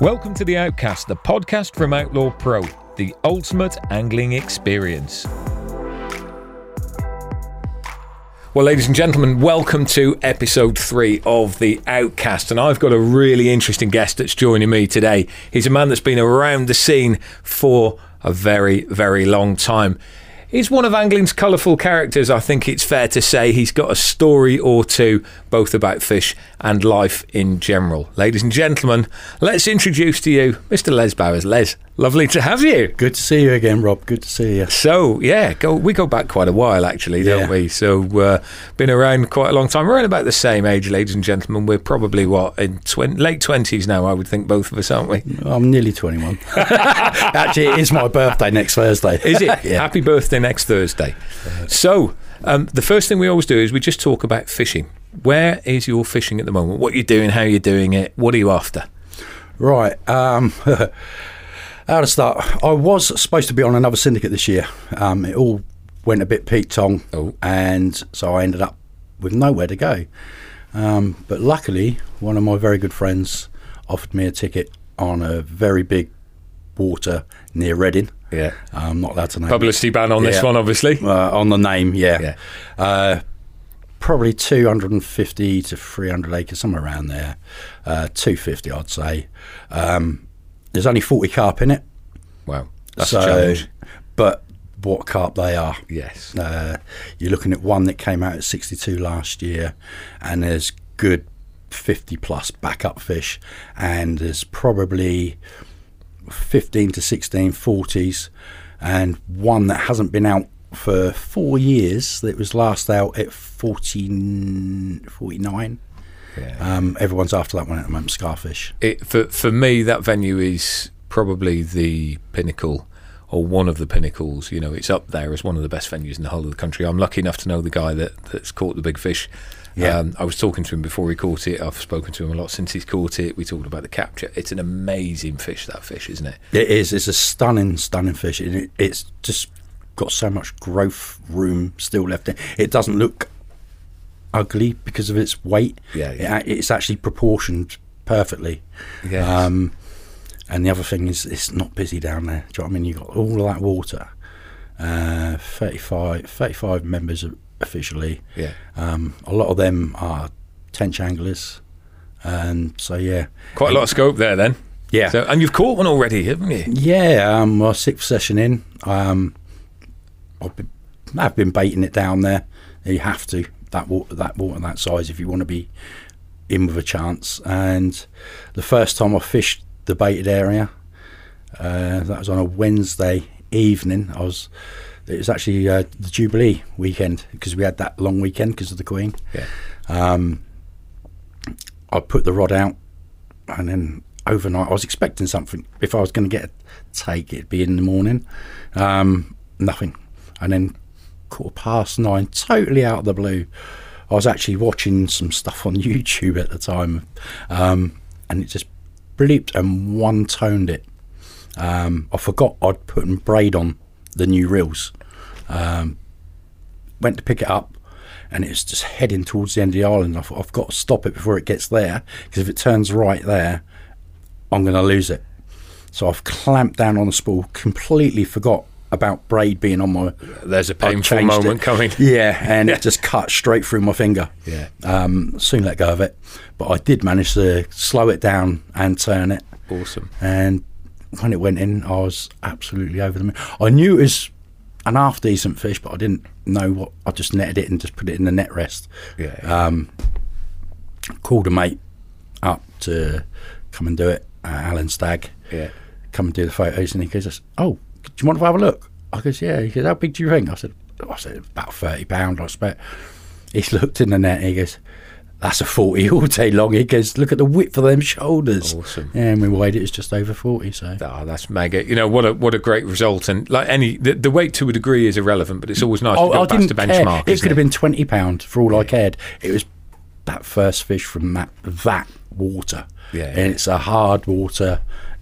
Welcome to The Outcast, the podcast from Outlaw Pro, the ultimate angling experience. Well, ladies and gentlemen, welcome to episode three of The Outcast. And I've got a really interesting guest that's joining me today. He's a man that's been around the scene for a very, very long time. He's one of angling's colourful characters, I think it's fair to say. He's got a story or two, both about fish and life in general. Ladies and gentlemen, let's introduce to you Mr. Les Bowers. Les, lovely to have you. Good to see you again, Rob. Good to see you. So, yeah, go, we go back quite a while, actually, don't Yeah. we? So, uh, been around quite a long time. We're in about the same age, ladies and gentlemen. We're probably, what, in twen- late 20s now, I would think, both of us, aren't we? I'm nearly 21. Actually, it is my birthday next Thursday. Is it? Yeah. Happy birthday next Thursday. So, um, the first thing we always do is we just talk about fishing. Where is your fishing at the moment? What you're doing? How you're doing it? What are you after? Right. Um, how to start? I was supposed to be on another syndicate this year. Um, it all went a bit Pete Tong, Oh. and so I ended up with nowhere to go. Um, but luckily, one of my very good friends offered me a ticket on a very big water near Reading. Yeah. I'm not allowed to name it. Publicity ban on this one, obviously. uh, on the name, yeah. Yeah. Uh, probably 250 to 300 acres, somewhere around there. Uh, 250, I'd say. Um, there's only 40 carp in it. Wow. That's so, a challenge. But what carp they are. Yes. Uh, you're looking at one that came out at 62 last year, and there's good 50 plus backup fish, and there's probably 15 to 16 40s, and one that hasn't been out for four years that was last out at 14, 49. Yeah. Um, everyone's after that one at the moment, Scarfish. it, for for me, that venue is probably the pinnacle or one of the pinnacles. You know, it's up there as one of the best venues in the whole of the country. I'm lucky enough to know the guy that that's caught the big fish. Yeah. Um, I was talking to him before he caught it. I've spoken to him a lot since he's caught it. We talked about the capture. It's an amazing fish, that fish, isn't it? It is. It's a stunning, stunning fish. It, it's just got so much growth room still left in. It doesn't look ugly because of its weight. Yeah, yeah. a- it's actually proportioned perfectly. Yes. Um, and the other thing is, it's not busy down there. Do you know what I mean? You've got all of that water. Uh, 35, 35 members officially. Yeah. Um, a lot of them are tench anglers. And so, yeah. Quite a lot of scope there, then. Yeah. So, and you've caught one already, haven't you? Yeah, um, my sixth session in, um, I've been, I've been baiting it down there. You have to that water, that water that size if you want to be in with a chance. And the first time I fished the baited area, uh, that was on a Wednesday evening. I was. It was actually uh, the Jubilee weekend because we had that long weekend because of the Queen. Yeah. Um, I put the rod out, and then overnight I was expecting something. If I was going to get a take, it'd be in the morning. Um, nothing, and then quarter past nine, totally out of the blue. I was actually watching some stuff on YouTube at the time, um, and it just bleeped and one toned it. Um, I forgot I'd put in braid on the new reels. Um, went to pick it up, and it's just heading towards the end of the island. I thought I've got to stop it before it gets there because if it turns right there, I'm going to lose it. So I've clamped down on the spool, completely forgot about braid being on my. There's a painful moment it. coming. Yeah, and it just cut straight through my finger. Yeah. Um, soon let go of it, but I did manage to slow it down and turn it. Awesome. And when it went in, I was absolutely over the moon. I knew it was an half decent fish, but I didn't know what. I just netted it and just put it in the net rest. Yeah. Um, called a mate up to come and do it, uh, Alan Stagg. Yeah. Come and do the photos, and he goes, "Oh, do you want to have a look?" I goes, "Yeah." He goes, "How big do you think?" I said, "I said about thirty pound, I expect." He's looked in the net. He goes, "That's a forty all day long." He goes, "Look at the width of them shoulders." Awesome. Yeah, and we weighed it. It's just over forty. So Oh, that's mega. You know what a what a great result. And like any the, the weight to a degree is irrelevant, but it's always nice to oh, go past the care. benchmark. It could have been twenty pound for all I cared. It was that first fish from that that water. Yeah, and yeah. it's a hard water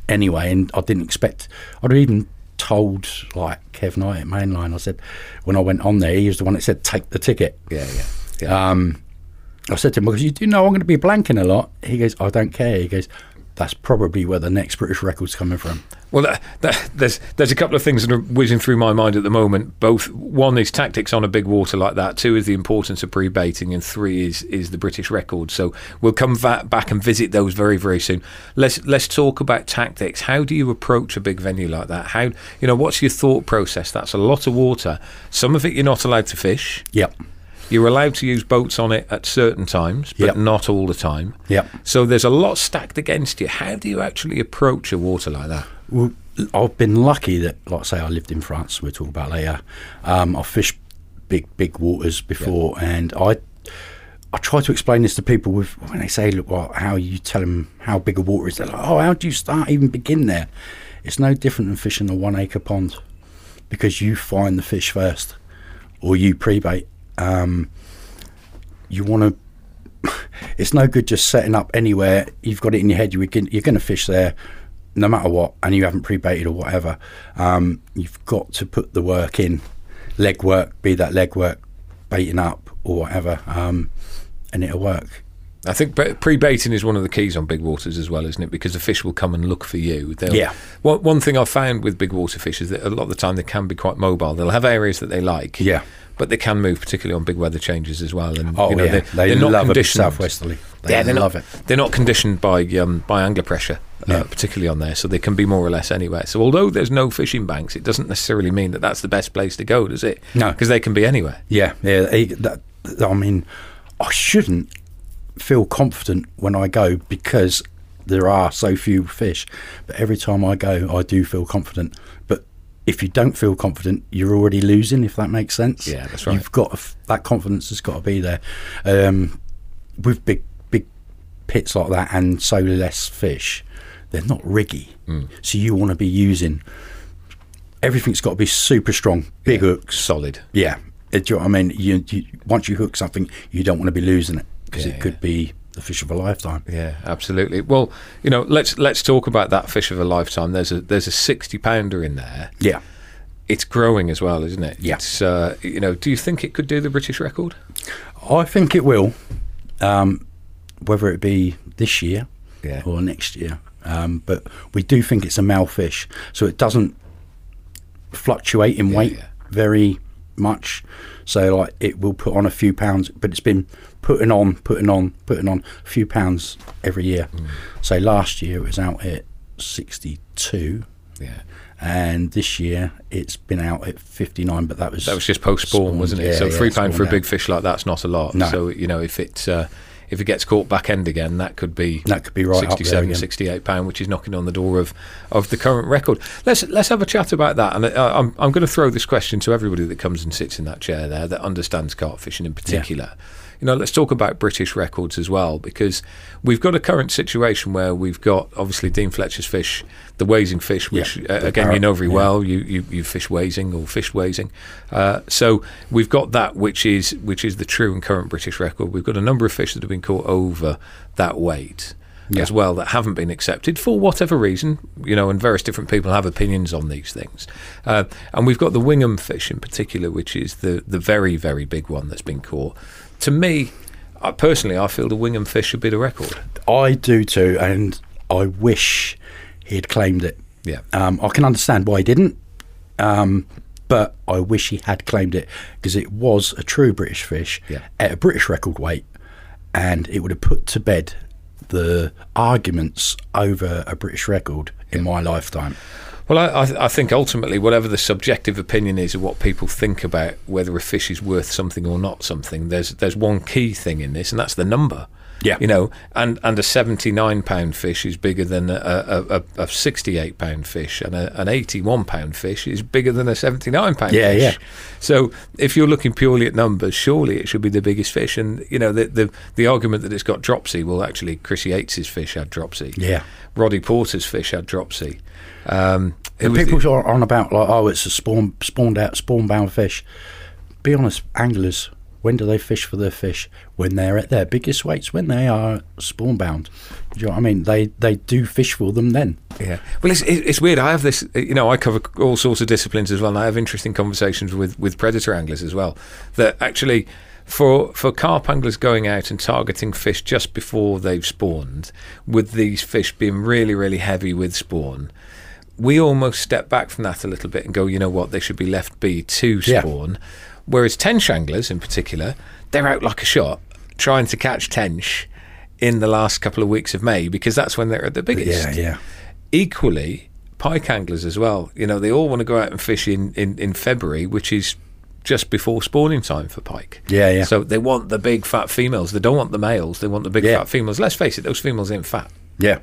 anyway. And I didn't expect. I'd even told like Kev Knight at Mainline. I said when I went on there, he was the one that said take the ticket. Yeah, yeah. yeah. Um, I said to him because you do know I'm going to be blanking a lot. He goes, I don't care. He goes, that's probably where the next British record's coming from. Well, that, that, there's there's a couple of things that are whizzing through my mind at the moment. Both one is tactics on a big water like that. Two is the importance of pre-baiting, and three is is the British record. So we'll come va- back and visit those very very soon. Let's let's talk about tactics. How do you approach a big venue like that? How you know what's your thought process? That's a lot of water. Some of it you're not allowed to fish. Yep. You're allowed to use boats on it at certain times, but Yep. not all the time. Yep. So there's a lot stacked against you. How do you actually approach a water like that? Well, I've been lucky that, like I say, I lived in France. We'll talk about later. Um, I've fished big, big waters before, and I, I try to explain this to people with when they say, "Look, what? How you tell them how big a water is?" They're like, "Oh, how do you start? Even begin there?" It's no different than fishing a one-acre pond because you find the fish first, or you pre-bait. Um, you want to it's no good just setting up anywhere. You've got it in your head. You're going, you're to fish there, no matter what, and you haven't pre-baited or whatever. Um, you've got to put the work in, leg work, be that leg work, baiting up or whatever, um, and it'll work. I think pre-baiting is one of the keys on big waters as well, isn't it? Because the fish will come and look for you. They'll, Yeah. One, one thing I've found with big water fish is that a lot of the time they can be quite mobile. They'll have areas that they like. Yeah. But they can move, particularly on big weather changes as well. And Oh you know, yeah, they, they they're not love a bit conditioned. southwesterly. They yeah, they're love not, it. They're not conditioned by um, by angler pressure, uh, particularly on there, so they can be more or less anywhere. So although there's no fishing banks, it doesn't necessarily mean that that's the best place to go, does it? No. because they can be anywhere. Yeah, yeah. they- that, I mean, I shouldn't feel confident when I go because there are so few fish. But every time I go, I do feel confident. But if you don't feel confident, you're already losing. If that makes sense. Yeah, that's right. You've got to f- that confidence has got to be there. Um, with big big pits like that and so less fish, they're not riggy. Mm. So you want to be using. Everything's got to be super strong, big hooks, Solid. yeah, do you know what I mean? You, you, once you hook something, you don't want to be losing it because Yeah, it could be the fish of a lifetime. Yeah, absolutely. Well, you know, let's let's talk about that fish of a lifetime. There's a there's a sixty pounder in there. Yeah, It's growing as well, isn't it? Yeah. It's uh, you know, do you think it could do the British record? I think it will. Um, whether it be this year Yeah. or next year, um, but we do think it's a male fish, so it doesn't fluctuate in Yeah, weight yeah. very much. So like it will put on a few pounds, but it's been putting on, putting on, putting on a few pounds every year. Mm. So last year it was out at sixty-two. Yeah. and this year it's been out at 59 but that was That was just post spawn, wasn't it? yeah, so yeah, three pound for a yeah. big fish like that's not a lot. No. So you know, if it uh, if it gets caught back end again, that could be That could be right up there 67, again. 68 pound, which is knocking on the door of, of the current record. Let's let's have a chat about that. And uh, I'm I'm going to throw this question to everybody that comes and sits in that chair there that understands carp fishing in particular. You know, let's talk about British records as well because we've got a current situation where we've got obviously Dean Fletcher's fish, the Wasing fish, which Yeah, uh, again you know very yeah. well. You, you you fish Wasing or fish Wasing. Uh, so we've got that, which is which is the true and current British record. We've got a number of fish that have been caught over that weight Yeah. as well that haven't been accepted for whatever reason. You know, and various different people have opinions on these things. Uh, and we've got the Wingham fish in particular, which is the the very very big one that's been caught. To me. I personally, I feel the Wingham fish should be the record. I do too and I wish he had claimed it Yeah. um, I can understand why he didn't um, but I wish he had claimed it because it was a true British fish Yeah. at a British record weight and it would have put to bed the arguments over a British record in my lifetime Well, I, I, I think ultimately, whatever the subjective opinion is of what people think about whether a fish is worth something or not something, there's there's one key thing in this, and that's the number. Yeah. you know, and and a seventy nine pound fish is bigger than a a, a, sixty eight pound fish, and a, an eighty one pound fish is bigger than a seventy nine pound Yeah, fish. yeah. So if you're looking purely at numbers, surely it should be the biggest fish. And you know, the the, the argument that it's got dropsy, well, actually, Chris Yates's fish had dropsy. Yeah. Roddy Porter's fish had dropsy. Um, was the- people are on about like, oh, it's a spawn spawned out, spawn bound fish. Be honest, anglers. When do they fish for their fish? When they're at their biggest weights. When they are spawn bound. Do you know what I mean? They they do fish for them then. Yeah. Well, it's it's weird. I have this. You know, I cover all sorts of disciplines as well, and I have interesting conversations with with predator anglers as well. That actually. for for carp anglers going out and targeting fish just before they've spawned, with these fish being really really heavy with spawn, we almost step back from that a little bit and go, you know what, they should be left be to Yeah. spawn. Whereas tench anglers in particular, they're out like a shot trying to catch tench in the last couple of weeks of May because that's when they're at the biggest Yeah, yeah. equally pike anglers as well. You know, they all want to go out and fish in, in, in February, which is just before spawning time for pike. Yeah, yeah. So they want the big fat females. They don't want the males. They want the big Yeah. fat females. Let's face it, those females ain't fat. Yeah.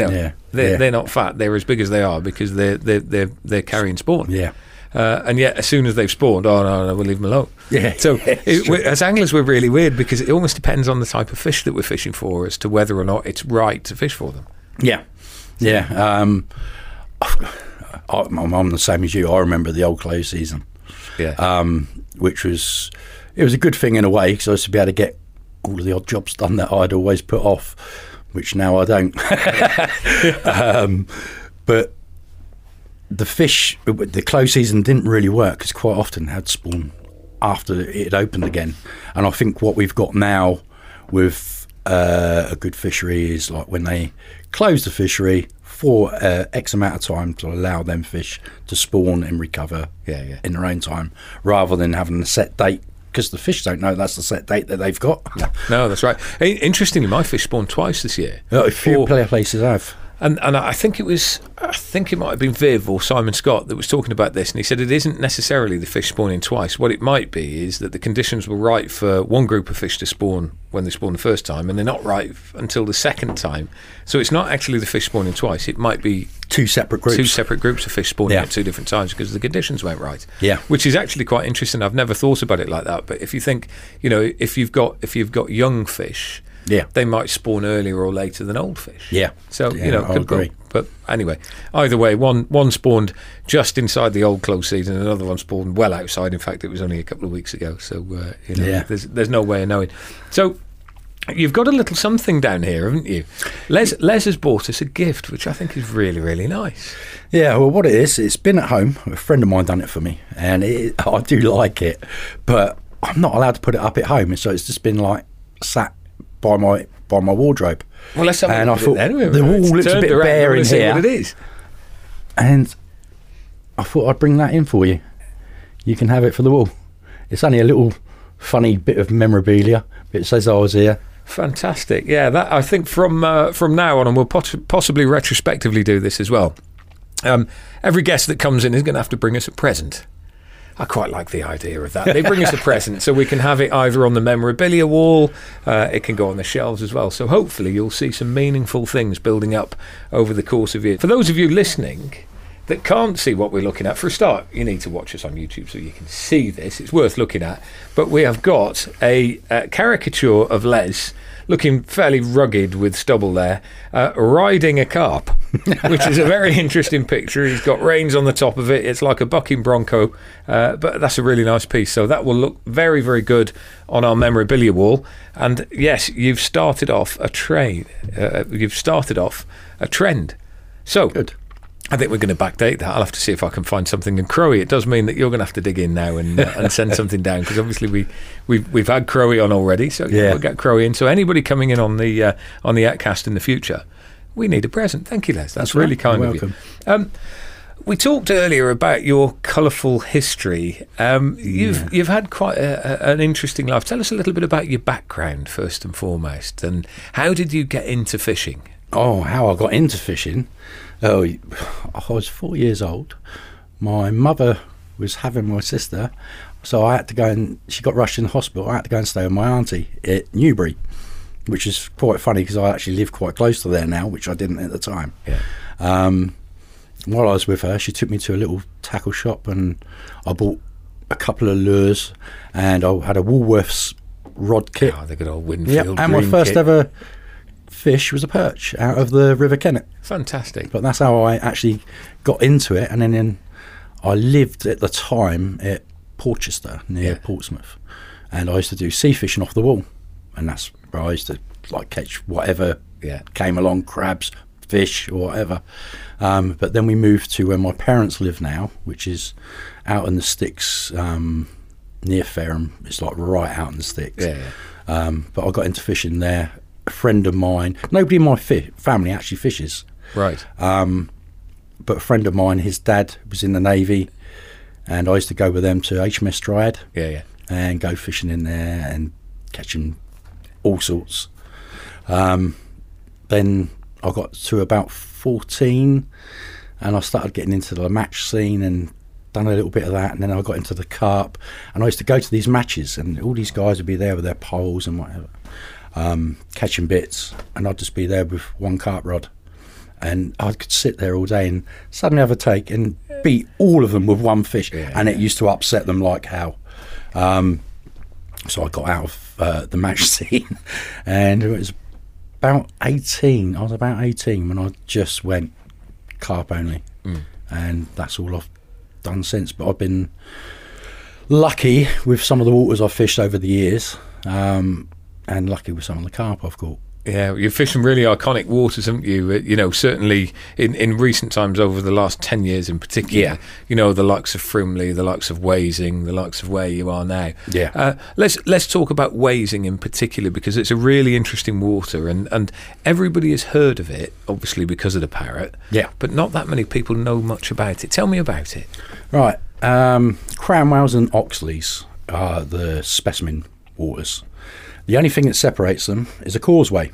You know, Yeah, they're, yeah. they're not fat. They're as big as they are because they're they're they're, they're carrying spawn. Yeah. Uh, and yet, as soon as they've spawned, oh no, no, we'll leave them alone. Yeah, So, yeah, it, as anglers, we're really weird because it almost depends on the type of fish that we're fishing for as to whether or not it's right to fish for them. Yeah, yeah. Um, I'm, I'm the same as you. I remember the old close season, Yeah. um, which was it was a good thing in a way because I used to be able to get all of the odd jobs done that I'd always put off, which now I don't. um, but the fish, the close season didn't really work because quite often had spawn after it opened again, and I think what we've got now with uh, a good fishery is like when they close the fishery for uh, X amount of time to allow them fish to spawn and recover Yeah, yeah. in their own time, rather than having a set date because the fish don't know that's the set date that they've got. No, that's right. Interestingly, my fish spawned twice this year. Oh, a few Or- player places have. And and I think it was I think it might have been Viv or Simon Scott that was talking about this, and he said it isn't necessarily the fish spawning twice. What it might be is that the conditions were right for one group of fish to spawn when they spawn the first time, and they're not right until the second time. So it's not actually the fish spawning twice. It might be Two separate groups. two separate groups of fish spawning Yeah. at two different times because the conditions weren't right. Yeah. which is actually quite interesting. I've never thought about it like that. But if you think, you know, if you've got if you've got young fish, Yeah. they might spawn earlier or later than old fish. Yeah. So Yeah, you know, I could agree. But anyway, either way, one one spawned just inside the old close season, another one spawned well outside. In fact, it was only a couple of weeks ago. So uh, you know, Yeah. there's there's no way of knowing. So. You've got a little something down here, haven't you? Les, Les has bought us a gift, which I think is really, really nice. Yeah, well, what it is, it's been at home. A friend of mine done it for me, and it, I do like it, but I'm not allowed to put it up at home, so it's just been like sat by my by my wardrobe. Well, let's have And a I thought then. the wall looks a bit bare in here. What it is? and I thought I'd bring that in for you. You can have it for the wall. It's only a little funny bit of memorabilia, but it says I was here. Fantastic. Yeah, that I think from uh, from now on, and we'll poss- possibly retrospectively do this as well. Um, every guest that comes in is going to have to bring us a present. I quite like the idea of that. They bring us a present so we can have it either on the memorabilia wall, uh, it can go on the shelves as well. So hopefully you'll see some meaningful things building up over the course of it. For those of you listening that can't see what we're looking at, for a start, you need to watch us on YouTube so you can see this. It's worth looking at. But we have got a uh, caricature of Les looking fairly rugged with stubble there, uh, riding a carp, which is a very interesting picture. He's got reins on the top of it. It's like a bucking bronco, uh, but that's a really nice piece. So that will look very, very good on our memorabilia wall. And yes, you've started off a train. Uh, you've started off a trend. So Good. I think we're going to backdate that. I'll have to see if I can find something in Crowy. It does mean that you're going to have to dig in now and, uh, and send something down because obviously we we've we've had Crowy on already, so yeah. Yeah. we'll get Crowy in. So anybody coming in on the uh, on the Outcast in the future, we need a present. Thank you, Les. That's, That's really right. kind You're of you. Um, we talked earlier about your colourful history. Um, you've you've had quite a, a, an interesting life. Tell us a little bit about your background first and foremost, and how did you get into fishing? Oh, how I got into fishing. Oh, I was four years old. My mother was having my sister, so I had to go and she got rushed in the hospital. I had to go and stay with my auntie at Newbury, which is quite funny because I actually live quite close to there now, which I didn't at the time. Yeah. Um, while I was with her, she took me to a little tackle shop and I bought a couple of lures and I had a Woolworths rod kit. Oh, the good old Yep, Winfield. and my first kit. ever fish was a perch out of the River Kennet. Fantastic. But that's how I actually got into it. And then, then I lived at the time at Portchester near Yeah. Portsmouth, and I used to do sea fishing off the wall, and that's where I used to like catch whatever Yeah. came along, crabs, fish, or whatever. Um, but then we moved to where my parents live now, which is out in the sticks um, near Fareham. It's like right out in the sticks. Yeah, yeah. Um, but I got into fishing there. A friend of mine, nobody in my fi- family actually fishes, Right. but a friend of mine, his dad was in the Navy, and I used to go with them to HMS Dryad yeah, yeah. and go fishing in there and catching all sorts. Um, then I got to about 14 and I started getting into the match scene and done a little bit of that. And then I got into the carp and I used to go to these matches and all these guys would be there with their poles and whatever, um, catching bits. And I'd just be there with one carp rod. And I could sit there all day and suddenly have a take and beat all of them with one fish. Yeah, and it used to upset them like hell. Um, so I got out of uh, the match scene, and it was about eighteen. I was about eighteen when I just went carp only, and that's all I've done since. But I've been lucky with some of the waters I've fished over the years, um, and lucky with some of the carp I've caught. Yeah, you're fishing really iconic waters, haven't you? Uh, You know, certainly in, in recent times, over the last 10 years in particular, Yeah. you know, the likes of Frimley, the likes of Wasing, the likes of where you are now. Yeah. Uh, let's let's talk about Wasing in particular because it's a really interesting water and, and everybody has heard of it, obviously because of the parrot. Yeah. But not that many people know much about it. Tell me about it. Right. Um, Cranwells and Oxleys are the specimen waters. The only thing that separates them is a causeway.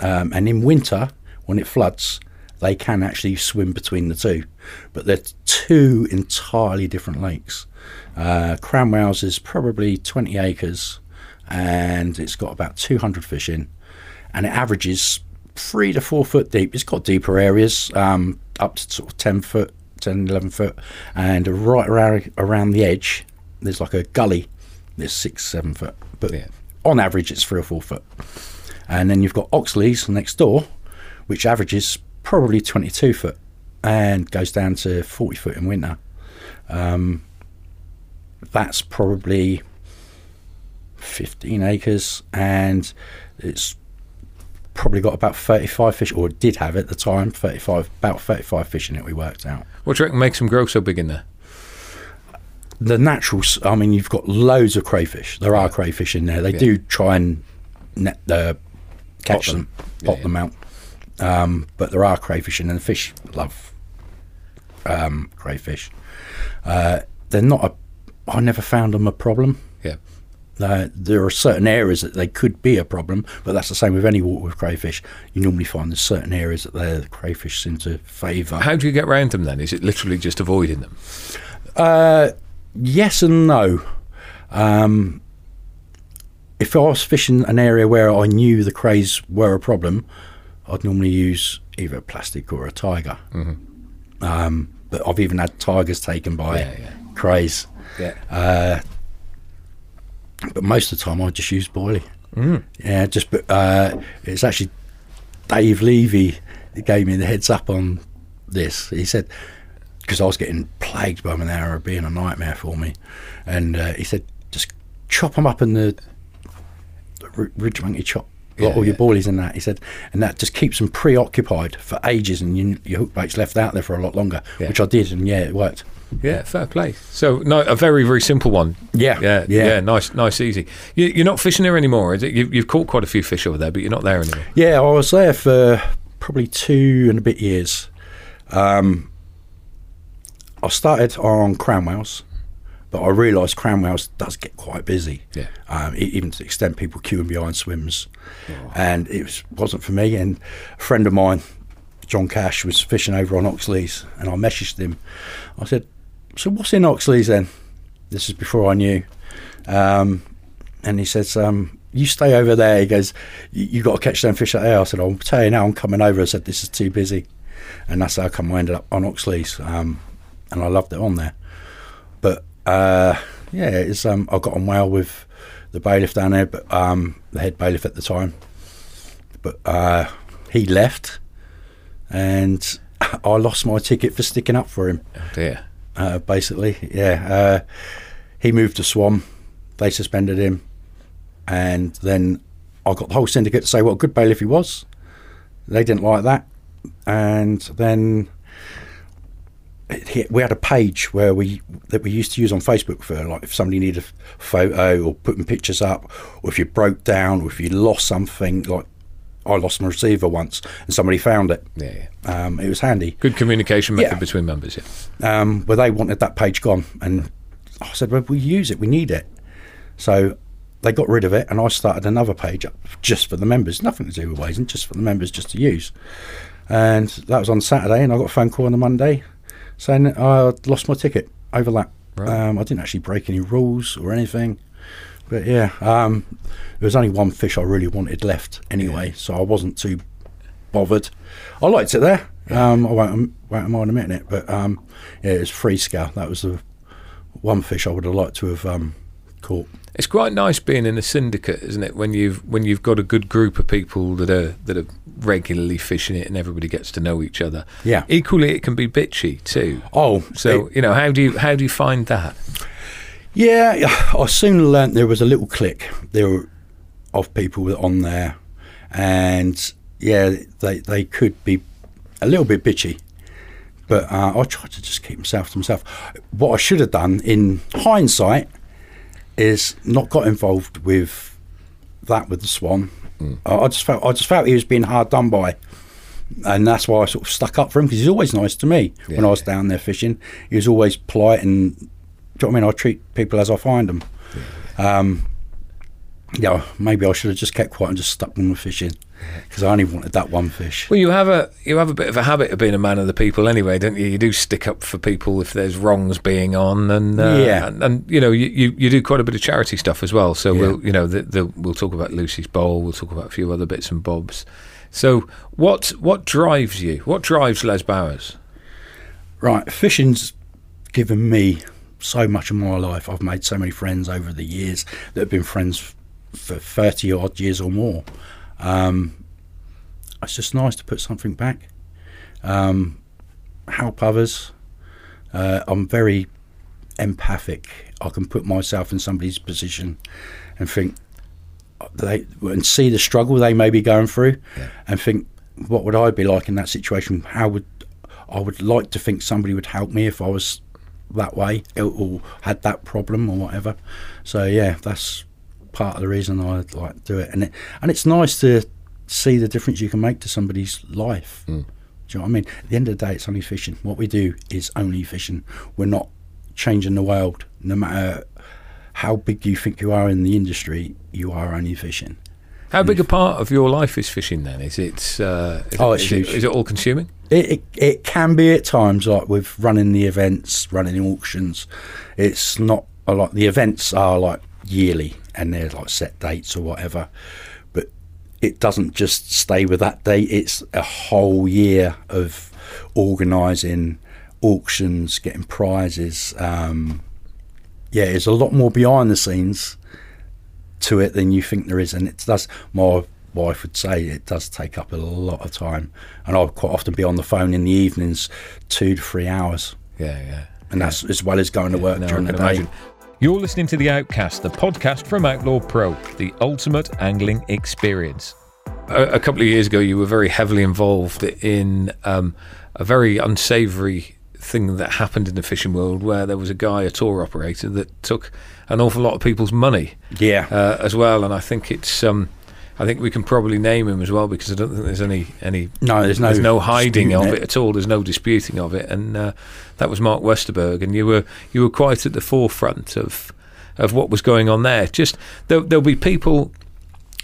Um, and in winter, when it floods, they can actually swim between the two. But they're two entirely different lakes. Uh, Cranwells is probably 20 acres and it's got about 200 fish in. And it averages three to four foot deep. It's got deeper areas, um, up to sort of 10 foot, 10, 11 foot. And right around, around the edge, there's like a gully that's six, seven foot. But Yeah. On average, it's three or four foot. And then you've got Oxley's next door, which averages probably 22 foot and goes down to 40 foot in winter. Um, that's probably 15 acres and it's probably got about 35 fish, or it did have at the time, 35, about 35 fish in it, we worked out. What do you reckon makes them grow so big in there? The natural—I mean you've got loads of crayfish there are crayfish in there they Yeah. do try and net, uh, catch them. them, Yeah, pot yeah. them out um, but there are crayfish in there. and the fish love um, crayfish uh, they're not a i never found them a problem Yeah. uh, there are certain areas that they could be a problem, but that's the same with any water with crayfish. You normally find there's certain areas that the crayfish seem to favour. How do you get around them then? Is it literally just avoiding them? Uh, yes and no. Um, if I was fishing an area where I knew the crays were a problem, I'd normally use either a plastic or a tiger. Um, but I've even had tigers taken by Yeah, yeah. crays. Yeah. But most of the time, I just use boilie. Mm. Yeah, just but uh, it's actually Dave Levy that gave me the heads up on this. He said because I was getting plagued by Monera being a nightmare for me, and uh, he said just chop them up in the ridge monkey chop. Yeah, all your yeah. boilies in that, he said, and that just keeps them preoccupied for ages, and you, your hook bait's left out there for a lot longer, Yeah. which I did, and yeah, it worked. Yeah, fair play. So, no, a very, very simple one. Yeah, Yeah, yeah, yeah. nice, nice, easy. You, you're not fishing there anymore, is it? You, you've caught quite a few fish over there, but you're not there anymore. Yeah, I was there for probably two and a bit years. Um, I started on Cranwells, but I realised Cranwells does get quite busy. Yeah. Um, even to the extent people queuing behind swims, and it was, wasn't for me. And a friend of mine, John Cash, was fishing over on Oxley's, and I messaged him. I said, "So what's in Oxley's then?" This is before I knew. Um, and he says, um, "You stay over there." He goes, "You, you got to catch them fish out there." I said, "I'll tell you now. I'm coming over." I said, "This is too busy," and that's how come I ended up on Oxley's, um, and I loved it on there. But uh, yeah, it's um, I got on well with the bailiff down there, but um, the head bailiff at the time. But uh, he left, and I lost my ticket for sticking up for him Oh, dear. uh, basically. Yeah, uh, he moved to Swan. They suspended him, and then I got the whole syndicate to say what a good bailiff he was. They didn't like that, and then he- we had a page where we that we used to use on Facebook for like if somebody needed a photo or putting pictures up, or if you broke down, or if you lost something. Like I lost my receiver once, and somebody found it. Yeah, yeah. Um, it was handy. Good communication method Yeah. between members. Yeah. um, where they wanted that page gone, and I said, "Well, we use it. We need it." So they got rid of it, and I started another page up just for the members, nothing to do with Wasing, just for the members, just to use. And that was on Saturday, and I got a phone call on the Monday saying I'd lost my ticket over that. Right. Um, I didn't actually break any rules or anything, but yeah, um, there was only one fish I really wanted left anyway, so I wasn't too bothered. I liked it there. Um, I won't, won't mind admitting it, but um, yeah, it was free scale. That was the one fish I would have liked to have um, caught. It's quite nice being in a syndicate, isn't it? When you've when you've got a good group of people that are that are regularly fishing it, and everybody gets to know each other. Yeah. Equally, it can be bitchy too. Oh, So it- you know, how do you how do you find that? yeah, I soon learnt there was a little clique there were of people on there, and yeah, they they could be a little bit bitchy. But uh, I tried to just keep myself to myself. What I should have done, in hindsight, is not got involved with that with the swan. I I just felt I just felt he was being hard done by, and that's why I sort of stuck up for him because he's always nice to me when I was down there fishing. He was always polite and. Do you know what I mean? I treat people as I find them. Um, yeah, maybe I should have just kept quiet and just stuck with my fishing because I only wanted that one fish. Well, you have a you have a bit of a habit of being a man of the people anyway, don't you? You do stick up for people if there's wrongs being on, and uh, Yeah. and, and you know you, you, you do quite a bit of charity stuff as well. So Yeah. we'll you know the, the, we'll talk about Lucy's Bowl, we'll talk about a few other bits and bobs. So what what drives you? What drives Les Bowers? Right, fishing's given me so much of my life. I've made so many friends over the years that have been friends for 30 odd years or more. Um, it's just nice to put something back, um, help others. Uh, I'm very empathic. I can put myself in somebody's position and think they and see the struggle they may be going through, Yeah. and think, what would I be like in that situation? How would I would like to think somebody would help me if I was that way or- or had that problem or whatever. So yeah, that's part of the reason I like to do it, and it, and it's nice to see the difference you can make to somebody's life. Mm. Do you know what I mean? At the end of the day, it's only fishing. What we do is only fishing. We're not changing the world. No matter how big you think you are in the industry, you are only fishing. How big a part of your life is fishing then? Is it uh, is, Oh, it, it's is, it, is it all consuming? It, it it can be at times like with running the events, running the auctions. It's not a lot. The events are like yearly and they're like set dates or whatever. But it doesn't just stay with that date. It's a whole year of organising auctions, getting prizes. Um, yeah, there's a lot more behind the scenes to it than you think there is, and it does. My wife would say it does take up a lot of time, and I'll quite often be on the phone in the evenings, two to three hours, Yeah, yeah. and that's as well as going to work No, during the day. imagine. You're listening to The Outcast, the podcast from Outlaw Pro, the ultimate angling experience. A, a couple of years ago, you were very heavily involved in um, a very unsavoury thing that happened in the fishing world where there was a guy, a tour operator, that took an awful lot of people's money Yeah, uh, as well. And I think it's. Um, I think we can probably name him as well because I don't think there's any any no, there's no there's no hiding of it at all. There's no disputing of it, and uh, that was Mark Westerberg, and you were you were quite at the forefront of of what was going on there. Just there, there'll be people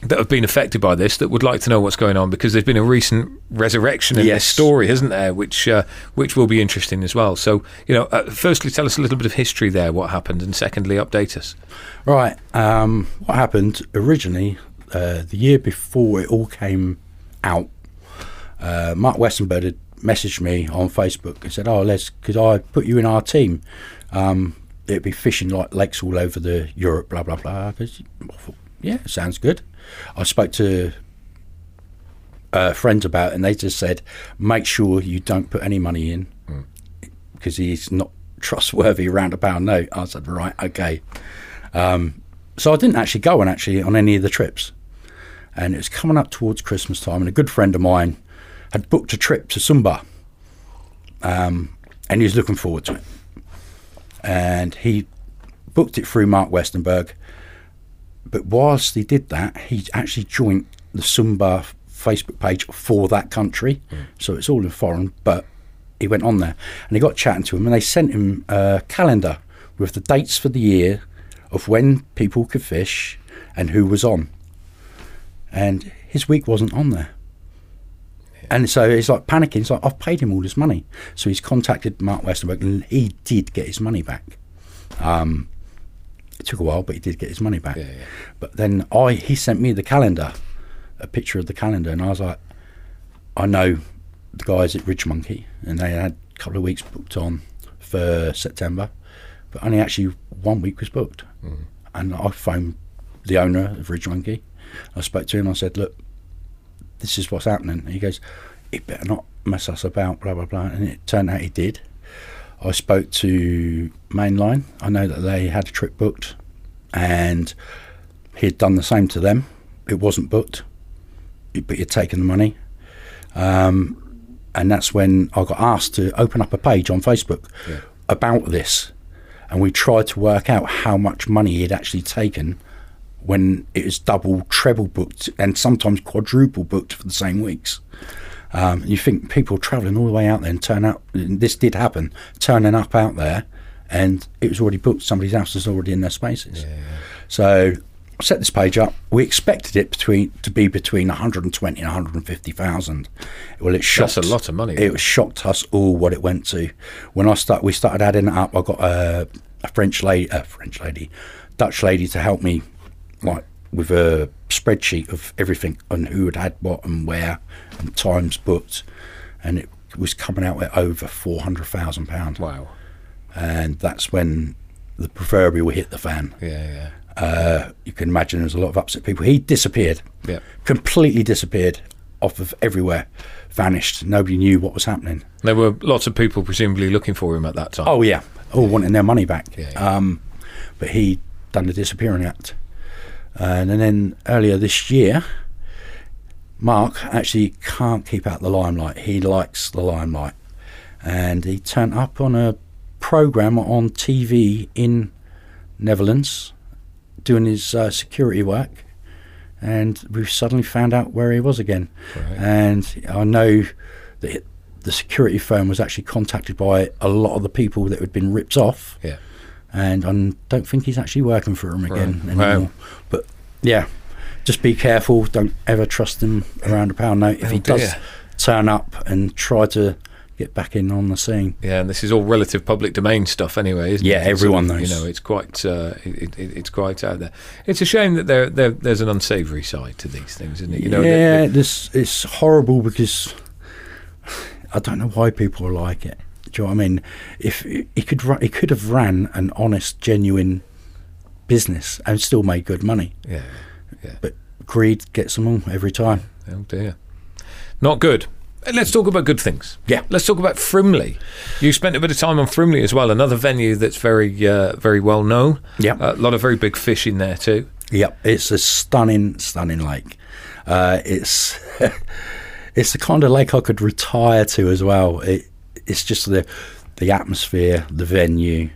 that have been affected by this that would like to know what's going on because there's been a recent resurrection in Yes. this story, hasn't there? Which uh, which will be interesting as well. So you know, uh, firstly, tell us a little bit of history there, what happened, and secondly, update us. Right. Um, what happened originally, uh, the year before it all came out, uh, Mark Westenberg had messaged me on Facebook and said, "Oh, Les, could I put you in our team? Um, it'd be fishing like lakes all over the Europe, blah blah blah." I goes, "Yeah, sounds good." I spoke to uh, friends about it, and they just said, "Make sure you don't put any money in because he's not trustworthy around about note." I said, "Right, okay." Um, so I didn't actually go on actually on any of the trips, and it was coming up towards Christmas time, and a good friend of mine had booked a trip to Sumba, um, and he was looking forward to it. And he booked it through Mark Westenberg. But whilst he did that, he actually joined the Sumba Facebook page for that country. So it's all in foreign, but he went on there and he got chatting to him and they sent him a calendar with the dates for the year of when people could fish and who was on. And his week wasn't on there. And so he's like panicking. He's like, I've paid him all this money. So he's contacted Mark Westerberg and he did get his money back. Um, it took a while, but he did get his money back. Yeah, yeah. But then I he sent me the calendar, a picture of the calendar, and I was like, I know the guys at Ridge Monkey, and they had a couple of weeks booked on for September, but only actually one week was booked. And I phoned the owner of Ridge Monkey. I spoke to him. I said, "Look, this is what's happening." He goes, "He better not mess us about." Blah blah blah. And it turned out he did. I spoke to Mainline. I know that they had a trip booked, and he had done the same to them. It wasn't booked, but he'd taken the money. Um, and that's when I got asked to open up a page on Facebook Yeah. about this. And we tried to work out how much money he'd actually taken when it was double, treble booked, and sometimes quadruple booked for the same weeks. Um, you think people travelling all the way out there and turn up, and this did happen, turning up out there, and it was already booked. Somebody's house was already in their spaces. So I set this page up. We expected it between to be between 120 and 150,000. Well, it shocked. That's a lot of money. It was shocked us all what it went to. When I start, we started adding it up. I got a, a French lady, a French lady, Dutch lady to help me, like with a spreadsheet of everything and who had had what and where and times booked, and it was coming out at over four hundred thousand pounds. Wow. And that's when the proverbial hit the fan. Yeah, yeah. Uh, you can imagine there's a lot of upset people. He disappeared, Yeah. completely disappeared off of everywhere, vanished. Nobody knew what was happening. There were lots of people presumably looking for him at that time. Oh yeah, all wanting their money back. Yeah, yeah. Um, but he done the disappearing act, and, and then earlier this year, Mark actually can't keep out the limelight. He likes the limelight, and he turned up on a program on TV in Netherlands, doing his uh, security work, and we've suddenly found out where he was again. Right. And I know that the security firm was actually contacted by a lot of the people that had been ripped off, Yeah. And I don't think he's actually working for them again Right. Wow. anymore. But yeah, just be careful. Don't ever trust him around a pound note. If Oh, he does turn up and try to get back in on the scene, Yeah, and this is all relative public domain stuff anyway, isn't Yeah, it? It's everyone knows. You know, it's quite uh, it, it, it's quite out there. It's a shame that there, there there's an unsavoury side to these things, isn't it? You know, the- yeah, the- this it's horrible because I don't know why people are like it. Do you know what I mean? If he could, he could have ran an honest, genuine business and still made good money, yeah, yeah. but greed gets them all every time. Oh dear, not good. Uh, Let's talk about good things. Yeah. Let's talk about Frimley. You spent a bit of time on Frimley as well, another venue that's very, uh, very well known. Yeah. a lot of very big fish in there too. Yep, it's a stunning, stunning lake. Uh, it's it's the kind of lake I could retire to as well. It, it's just the the atmosphere, the venue,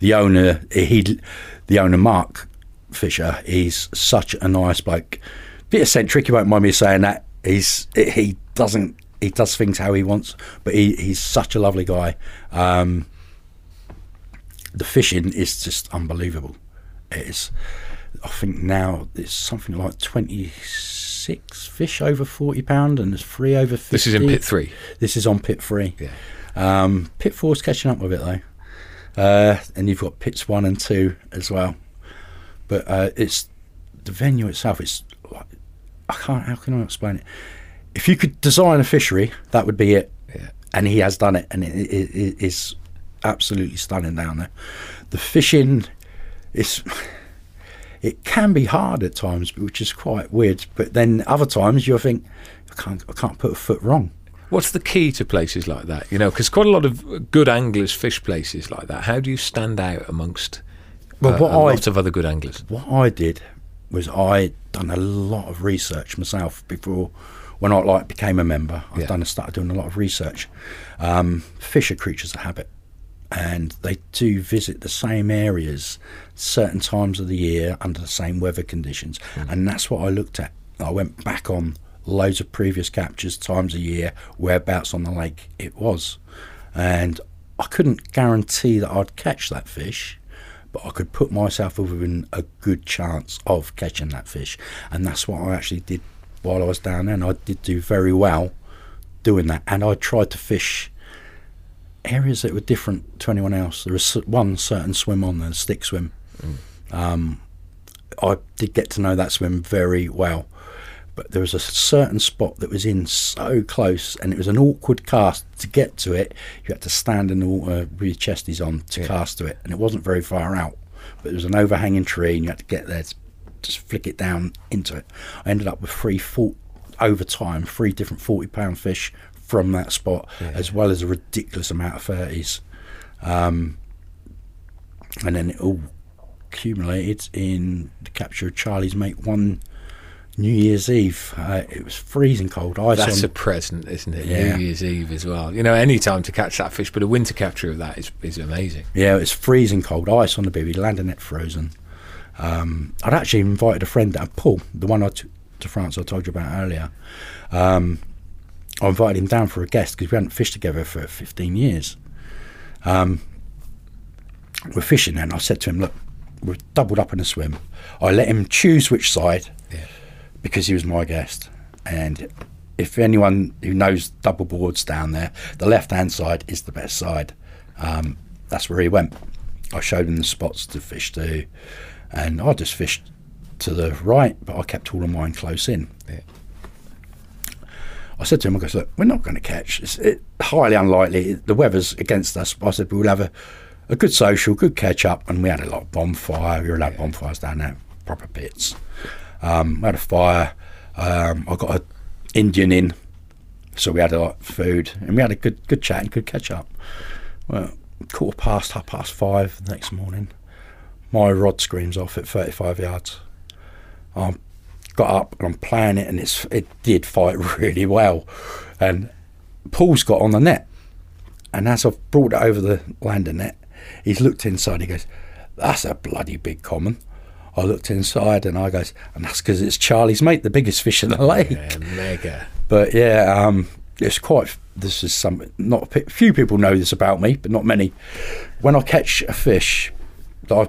the owner. He, the owner, Mark Fisher. He's such a nice bloke. Bit eccentric. You won't mind me saying that. He's he doesn't he does things how he wants, but he, he's such a lovely guy. Um, the fishing is just unbelievable. It's I think now it's something like twenty six fish over forty pound and there's three over fifty. This is in pit three. This is on pit three. Yeah. Um, pit four's catching up with it though, uh, and you've got pits one and two as well. But uh, it's the venue itself. It's like I can't. How can I explain it? If you could design a fishery, that would be it. Yeah. And he has done it, and it, it, it is absolutely stunning down there. The fishing is. It can be hard at times, which is quite weird. But then other times you'll think, I can't, I can't put a foot wrong. What's the key to places like that? You know, because quite a lot of good anglers fish places like that. How do you stand out amongst Well, uh, what a I- lot of other good anglers? What I did was I done a lot of research myself before when I like became a member. I've Yeah. done started doing a lot of research. Um, fish are creatures of habit. and they do visit the same areas certain times of the year under the same weather conditions, and that's what I looked at. I went back on loads of previous captures, times a year, whereabouts on the lake it was, and I couldn't guarantee that I'd catch that fish. But I could put myself within a good chance of catching that fish, and that's what I actually did while I was down there. And I did do very well doing that, and I tried to fish areas that were different to anyone else. There was one certain swim on there, stick swim. Um, I did get to know that swim very well, but there was a certain spot that was in so close, and it was an awkward cast to get to it. You had to stand in the water with your chesties on to Yeah. cast to it, and it wasn't very far out. But there was an overhanging tree, and you had to get there to just flick it down into it. I ended up with three full over time, three different forty pound fish from that spot, as well as a ridiculous amount of thirties. Um, and then it all accumulated in the capture of Charlie's mate one New Year's Eve. Uh, it was freezing cold. Ice That's on, a present, isn't it? Yeah. New Year's Eve as well. You know, any time to catch that fish, but a winter capture of that is, is amazing. Yeah, it was freezing cold. Ice on the baby, landing net frozen. Um, I'd actually invited a friend, uh, Paul, the one I took to France I told you about earlier. Um, I invited him down for a guest because we hadn't fished together for 15 years. Um, we're fishing and I said to him, look, we're doubled up in a swim. I let him choose which side Yeah. Because he was my guest. And if anyone who knows double boards down there, the left hand side is the best side. Um, that's where he went. I showed him the spots to fish to, and I just fished to the right, but I kept all of mine close in. Yeah. I said to him, I goes, look, we're not going to catch. It's it, highly unlikely. The weather's against us. I said, we'll have a, a good social, good catch up. And we had a lot of bonfire. We were allowed bonfires down there, proper pits. Um, we had a fire. Um, I got an Indian in, so we had a lot of food. And we had a good good chat and good catch up. Well, quarter past, half past five the next morning, my rod screams off at 35 yards. I got up and I'm playing it, and it's it did fight really well. And Paul's got on the net, and as I've brought it over the landing net, he's looked inside. He goes, "That's a bloody big common." I looked inside, and I goes, "And that's because it's Charlie's mate, the biggest fish in the lake." Yeah, mega. But yeah, um, it's quite. This is some. Not a few people know this about me, but not many. When I catch a fish that I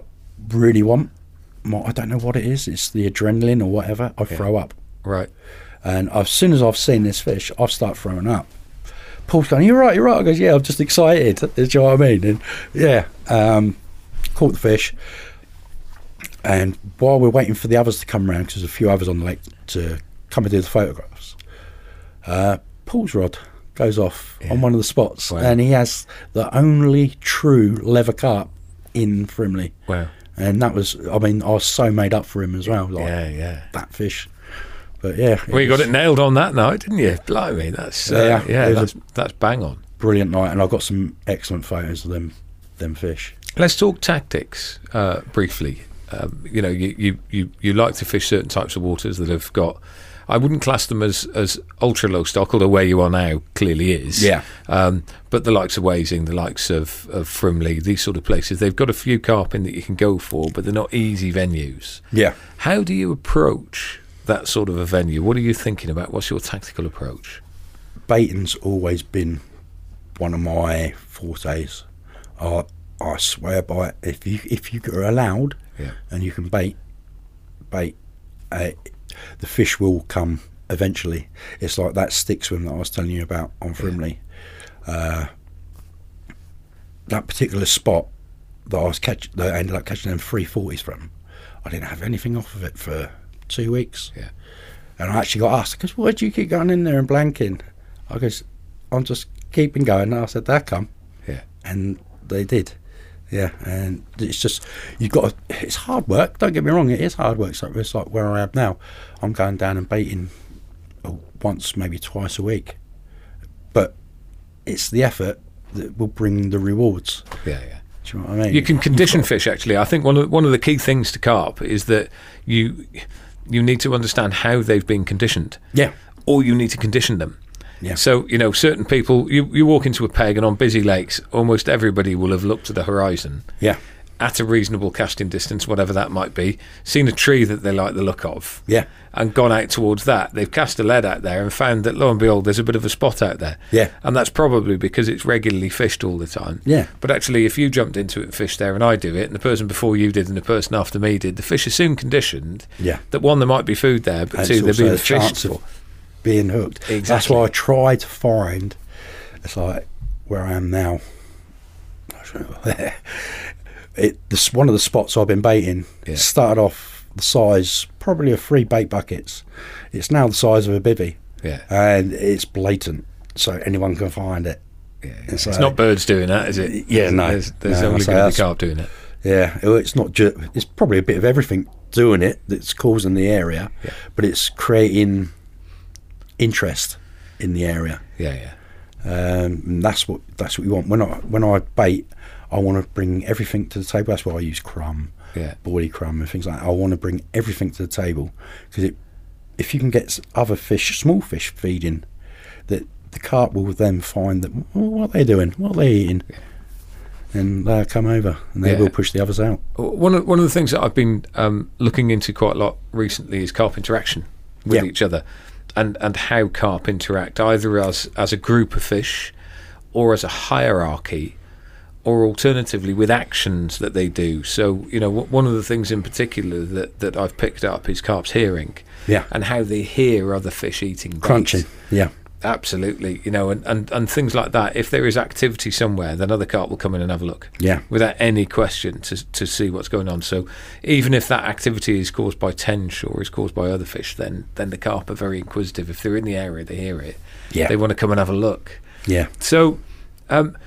really want, I don't know what it is. It's the adrenaline or whatever. I throw up, Right. and as soon as I've seen this fish, I start throwing up. Paul's going, "You're right, you're right." I goes, "Yeah, I'm just excited." Do you know what I mean? And yeah, um, caught the fish. And while we're waiting for the others to come around, because there's a few others on the lake to come and do the photographs, uh, Paul's rod goes off on one of the spots, Wow. and he has the only true leather carp in Frimley. Wow. And that was, I mean, I was so made up for him as well, like Yeah, yeah. that fish. But yeah, Well, you got it nailed on that night, didn't you? Blimey, that's uh, Yeah, yeah, that's, that's bang on. brilliant night, and I've got some excellent photos of them, them fish. Let's talk tactics uh, briefly. Um, you know, you, you, you, you like to fish certain types of waters that have got. I wouldn't class them as, as ultra low stock, although where you are now clearly is. Yeah. Um, but the likes of Wasing, the likes of, of Frimley, these sort of places, they've got a few carp in that you can go for, but they're not easy venues. Yeah, How do you approach that sort of a venue? What are you thinking about? What's your tactical approach? baiting's always been one of my fortes. I I swear by it. If you if you are allowed Yeah. and you can bait, bait, uh, the fish will come eventually. It's like that stick swim that I was telling you about on Frimley. Uh, that particular spot that I was catch that I ended up catching them three forties from. I didn't have anything off of it for two weeks. Yeah. And I actually got asked, because why do you keep going in there and blanking? I goes, I'm just keeping going. And I said, they'll come. Yeah. And they did. Yeah. And it's just, you've got to, it's hard work. Don't get me wrong, it is hard work. So it's like where I am now. I'm going down and baiting oh, once, maybe twice a week. But it's the effort that will bring the rewards. Yeah, yeah. Do you know what I mean? You can condition fish. Actually, I think one of one of the key things to carp is that you you need to understand how they've been conditioned, Yeah. or you need to condition them. Yeah. So you know, certain people, you you walk into a peg, and on busy lakes, almost everybody will have looked to the horizon Yeah. at a reasonable casting distance, whatever that might be, seen a tree that they like the look of, Yeah. and gone out towards that. They've cast a lead out there and found that lo and behold, there's a bit of a spot out there. Yeah. And that's probably because it's regularly fished all the time. Yeah. But actually, if you jumped into it and fished there, and I do it, and the person before you did, and the person after me did, the fish are soon conditioned. Yeah. That one, there might be food there, but And two, also being a for. of being hooked. That's Exactly. why I try to find. It's like where I am now. it this one of the spots I've been baiting Yeah. started off the size probably of three bait buckets. It's now the size of a bivvy, Yeah. and it's blatant, so anyone can find it. yeah. It's It's not birds doing that, is it? Yeah, no. There's, there's No, only so going to be that's- carp doing it. Yeah, it's not just. It's probably a bit of everything doing it that's causing the area, Yeah. but it's creating interest in the area. Yeah, yeah. Um, and that's what that's what you want. When I when I bait, I want to bring everything to the table. That's why I use crumb, Yeah. boily crumb, and things like that. I want to bring everything to the table because it, if you can get other fish, small fish feeding, that the carp will then find that well, what are they doing, what they're they eating, and they'll come over and they Yeah. will push the others out. One of, one of the things that I've been um, looking into quite a lot recently is carp interaction with Yeah. each other, and and how carp interact either as as a group of fish, or as a hierarchy, or alternatively with actions that they do. So you know, w- one of the things in particular that that I've picked up is carp's hearing, Yeah. and how they hear other fish eating bait. Crunching, yeah, Absolutely, you know, and, and, and things like that. If there is activity somewhere, then other carp will come in and have a look. Yeah. Without any question to, to see what's going on. So even if that activity is caused by tench or is caused by other fish, then then the carp are very inquisitive. If they're in the area, they hear it. Yeah. They want to come and have a look. yeah, So um,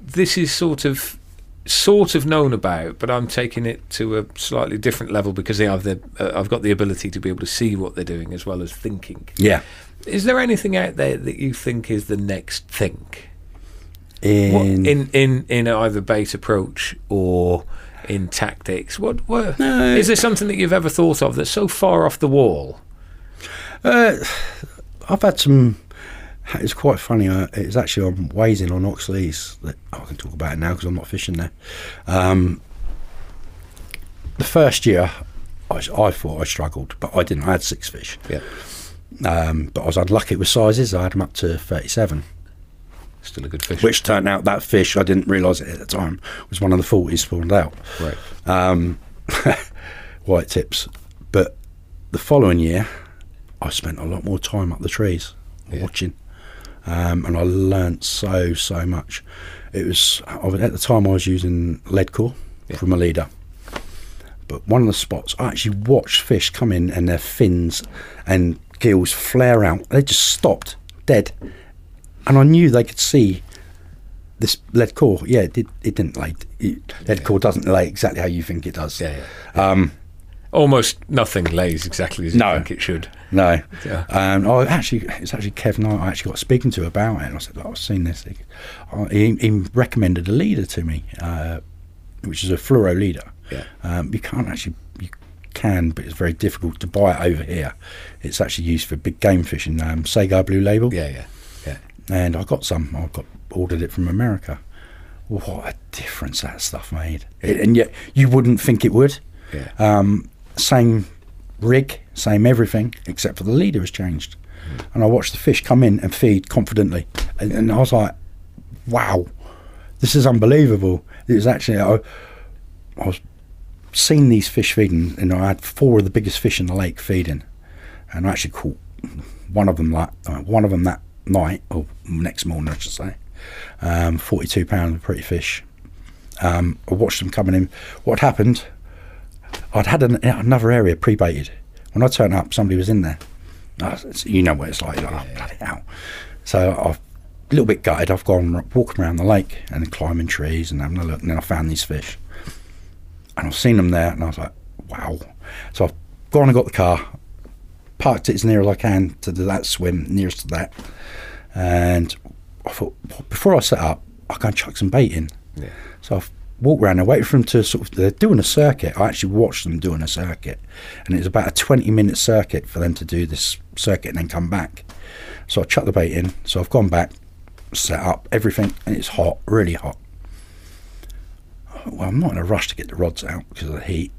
this is sort of sort of known about, but I'm taking it to a slightly different level because they have the uh, I've got the ability to be able to see what they're doing as well as thinking. yeah. Is there anything out there that you think is the next thing In, What, in in in either bait approach or in tactics? What, what No. is there something that you've ever thought of that's so far off the wall? Uh, I've had some. It's quite funny. Uh, it's actually on Wasing on Oxley's that I can talk about it now because I'm not fishing there. Um, the first year, I, I thought I struggled, but I didn't. I had six fish, Yeah, um, but I was unlucky with sizes. I had them up to 37, still a good fish. which turned out that fish I didn't realise it at the time was one of the 40s spawned out. right? um, white tips. But the following year, I spent a lot more time up the trees Yeah. watching, um, and I learnt so so much. It was at the time I was using lead core Yeah. from a leader. But one of the spots, I actually watched fish come in and their fins and gills flare out. They just stopped dead, and I knew they could see this lead core. Yeah, it, did, it didn't lay. It, lead core doesn't lay exactly how you think it does. Yeah, yeah. Um, Almost nothing lays exactly as No. you think it should. no. Yeah. Um, I actually, it's actually Kev Knight I actually got speaking to about it. And I said, "Look, I've seen this. He, he recommended a leader to me, uh, which is a fluoro leader. Yeah. Um, you can't actually, can, but it's very difficult to buy it over here. It's actually used for big game fishing, um, Seaguar Blue Label. Yeah, yeah, yeah. And I got some. I got ordered it from America. What a difference that stuff made! It- and yet you wouldn't think it would. Yeah. Um, same rig, same everything, except for the leader has changed. And I watched the fish come in and feed confidently, and, and I was like, "Wow, this is unbelievable!" It was actually I, I was seeing these fish feeding, and I had four of the biggest fish in the lake feeding, and I actually caught one of them like uh, one of them that night or next morning, I should say. Um, Forty-two pound pretty fish. Um, I watched them coming in. What happened? I'd had an, another area pre-baited. When I turned up, somebody was in there. You know what it's like. You're like, oh, bloody hell. So I've a little bit gutted. I've gone walking around the lake and climbing trees and having a look. And then I found these fish, and I've seen them there, and I was like, wow. So I've gone and got the car, parked it as near as I can to that swim, nearest to that, and I thought before I set up, I can chuck some bait in. Yeah. So I've walk around and wait for them to sort of. They're doing a circuit. I actually watched them doing a circuit, and it was about a twenty-minute circuit for them to do this circuit and then come back. So I chucked the bait in. So I've gone back, set up everything, and it's hot, really hot. Well, I'm not in a rush to get the rods out because of the heat.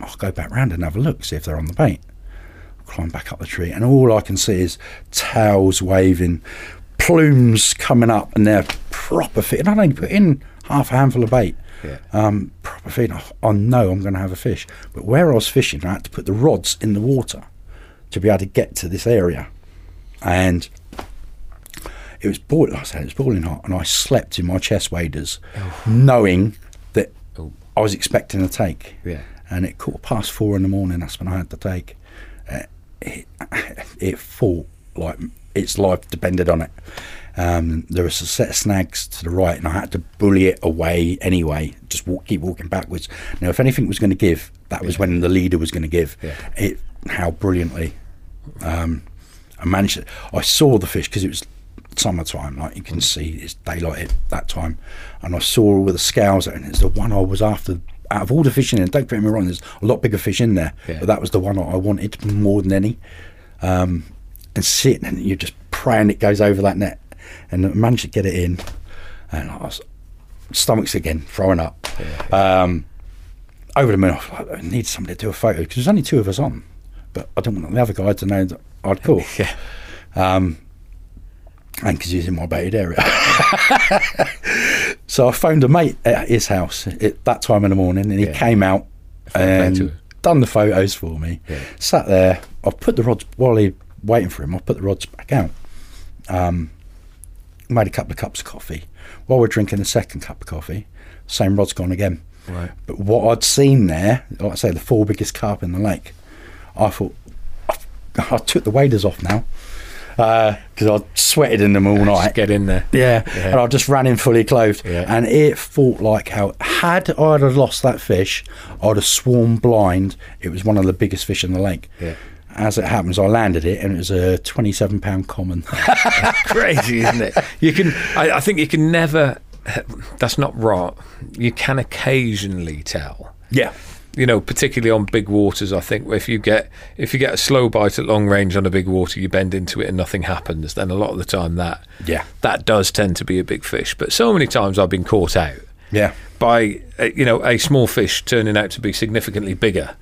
I'll go back round and have a look, see if they're on the bait. I'll Climb back up the tree, and all I can see is tails waving, plumes coming up, and they're proper fit. And I only put in half a handful of bait. Yeah. Um, proper feed. I, I know I'm going to have a fish. But where I was fishing, I had to put the rods in the water to be able to get to this area. And it was boiling. I said it was boiling hot, and I slept in my chest waders, knowing Oh. I was expecting a take. Yeah. And it quarter past four in the morning. That's when I had the take. Uh, it, it fought like its life depended on it. Um, there was a set of snags to the right, and I had to bully it away anyway. Just walk, keep walking backwards. Now, if anything was going to give, that was when the leader was going to give. Yeah. It how brilliantly um, I managed it. I saw the fish because it was summertime, like you can see it's daylight at that time, and I saw all the scales, and it's the one I was after. Out of all the fish in there, don't get me wrong, there's a lot bigger fish in there, Yeah. but that was the one I wanted more than any. Um, and sitting, and you're just praying it goes over that net, and I managed to get it in, and I was stomachs again throwing up. Um, over the moon, I was like, I need somebody to do a photo because there's only two of us on, but I don't want the other guy to know that I'd call. Yeah. Um, and because he's in my baited area. so I phoned a mate at his house at that time in the morning, and he Yeah. came out Fair play to him. and done the photos for me. Yeah. Sat there. I put the rods while he waiting for him. I put the rods back out. Um, made a couple of cups of coffee. While we're drinking the second cup of coffee, same rod's gone again. Right. But what I'd seen there, like I say, the four biggest carp in the lake, I thought I, I took the waders off now Uh, because I'd sweated in them all Just night. get in there. Yeah, Yeah. and I just ran in fully clothed, Yeah. and it felt like how had I have lost that fish, I'd have sworn blind. It was one of the biggest fish in the lake. Yeah. As it happens, I landed it, and it was a twenty-seven pound common. Crazy, isn't it? You can. I, I think you can never. That's not right. You can occasionally tell. yeah, you know, particularly on big waters, I think if you get if you get a slow bite at long range on a big water, you bend into it and nothing happens. Then a lot of the time that Yeah. that does tend to be a big fish. But so many times I've been caught out yeah, by uh, you know a small fish turning out to be significantly bigger.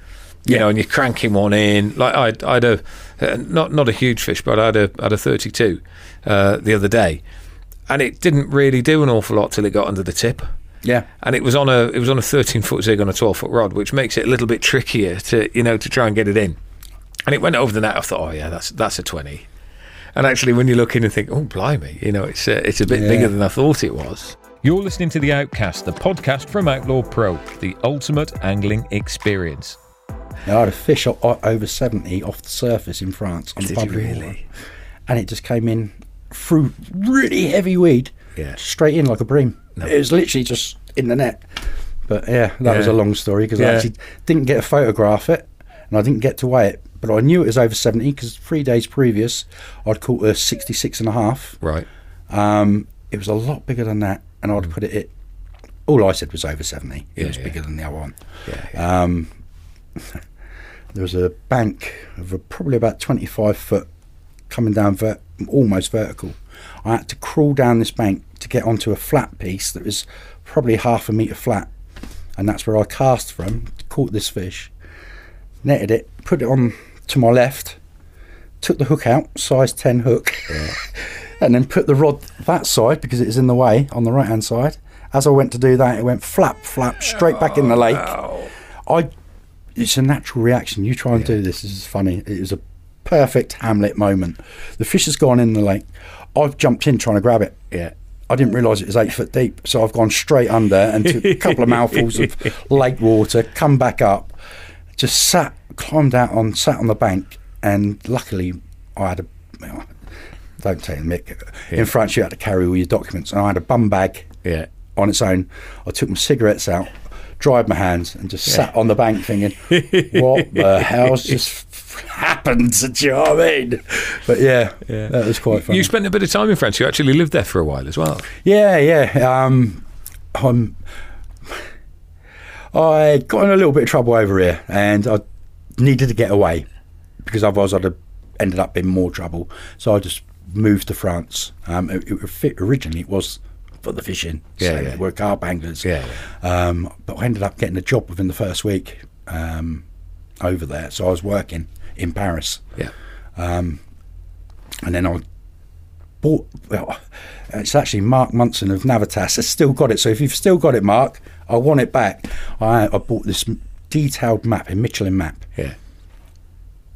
You Yeah. know, and you're cranking one in. Like I, I had a uh, not not a huge fish, but I had a I had a 32 uh, the other day, and it didn't really do an awful lot till it got under the tip yeah, and it was on a it was on a 13 foot zig on a 12 foot rod, which makes it a little bit trickier to you know to try and get it in. And it went over the net. I thought, oh yeah, that's that's a 20. And actually, when you look in and think, oh blimey, you know, it's a, it's a bit Yeah. bigger than I thought it was. You're listening to The Outcast, the podcast from Outlaw Pro, the ultimate angling experience. I had a fish o- o- over seventy off the surface in France on Did you public really? water. and it just came in through really heavy weed, Yeah. straight in like a bream. It was literally just in the net. But yeah, that was a long story because Yeah. I actually didn't get to photograph it and I didn't get to weigh it. But I knew it was over 70 because three days previous I'd caught a 66 and a half. Right. Um, it was a lot bigger than that and I'd put it at, all I said was over 70. It Yeah, was yeah. bigger than the other one. Yeah. Um, there was a bank of a, probably about 25 foot coming down ver- almost vertical. I had to crawl down this bank to get onto a flat piece that was probably half a metre flat. And that's where I cast from, caught this fish, netted it, put it on to my left, took the hook out, size 10 hook, and then put the rod that side because it was in the way on the right hand side. As I went to do that, it went flap, flap, straight back in the oh, lake. I, it's a natural reaction. You try and do this. This is funny. It was a perfect Hamlet moment. The fish has gone in the lake. I've jumped in trying to grab it. Yeah. I didn't realise it was eight foot deep, so I've gone straight under and took a couple of mouthfuls of lake water, come back up, just sat, climbed out on, sat on the bank, and luckily I had a. well, Don't take the mick. In France, you had to carry all your documents, and I had a bum bag Yeah. on its own. I took my cigarettes out, dried my hands, and just sat on the bank thinking, "What the hell's just happened?" Do you know what I mean? But yeah, Yeah. that was quite fun. You spent a bit of time in France. You actually lived there for a while as well. yeah, yeah. Um, I'm. I got in a little bit of trouble over here, and I needed to get away because otherwise I'd have ended up in more trouble. So I just moved to France. Um, it, it originally it was for the fishing. Yeah, so yeah. we're carp anglers. Yeah, Um, but I ended up getting a job within the first week um, over there. So I was working in Paris, Yeah. and then I bought. Well, it's actually Mark Munson of Navitas has still got it. So if you've still got it, Mark, I want it back. I, I bought this detailed map, a Michelin map Yeah.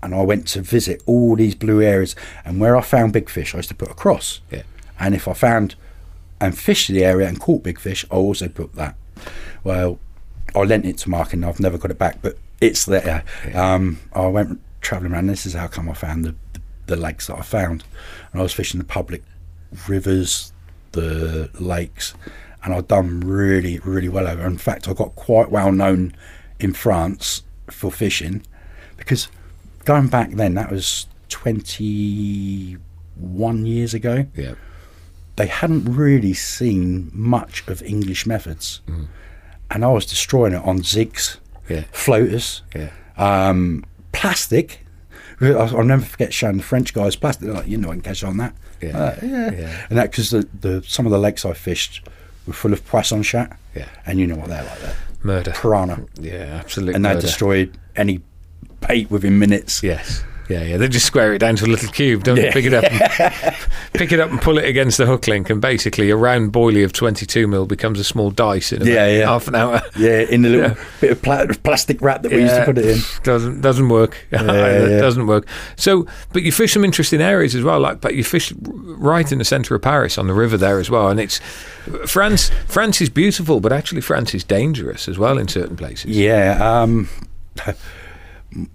and I went to visit all these blue areas. And where I found big fish, I used to put a cross. Yeah. And if I found and fished the area and caught big fish, I also put that. Well, I lent it to Mark and I've never got it back, but it's there. Um, I went travelling around. This is how come I found the, the, the lakes that I found. And I was fishing the public rivers, the lakes, and I'd done really, really well over. In fact, I got quite well known in France for fishing because going back then, that was 21 years ago Yeah. they hadn't really seen much of English methods. And I was destroying it on zigs, Yeah. floaters, Yeah. um, plastic. I- I'll never forget showing the French guys plastic. They're like, you know, I can catch on that. Yeah. Uh, yeah. Yeah. And that because the, the some of the lakes I fished were full of poisson chat. Yeah. And you know what they're like, that Murder. piranha. Yeah, absolutely. And they destroyed any bait within minutes. Yes. Yeah, yeah. They just square it down to a little cube, don't they? Yeah. Pick it up, and, pick it up, and pull it against the hook link, and basically a round boilie of twenty-two mil becomes a small dice in Yeah, yeah. half an hour. Yeah, in the little Yeah. bit of pla- plastic wrap that we used to put it in. Doesn't doesn't work. it doesn't work. So, but you fish some interesting areas as well. Like, but you fish right in the centre of Paris on the river there as well. And it's France. France is beautiful, but actually France is dangerous as well in certain places. Yeah, um,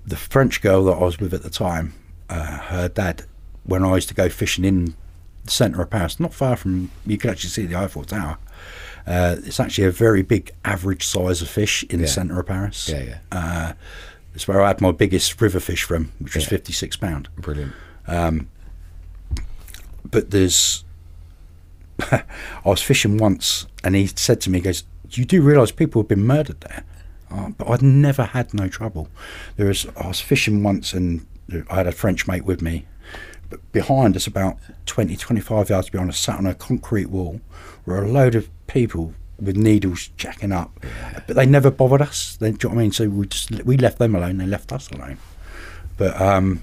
the French girl that I was with at the time, uh, her dad, when I used to go fishing in the centre of Paris, not far from, you could actually see the Eiffel Tower. Uh, it's actually a very big average size of fish in Yeah. the centre of Paris. Yeah, yeah. Uh, it's where I had my biggest river fish from, which was 56 pound. Brilliant. but there's I was fishing once and he said to me, he goes, You do realise people have been murdered there? Uh, but I'd never had no trouble. There was I was fishing once and I had a French mate with me. But behind us, about 20, 25 yards behind us, sat on a concrete wall, were a load of people with needles jacking up. But they never bothered us. They, do you know what I mean? So we just we left them alone. They left us alone. But um,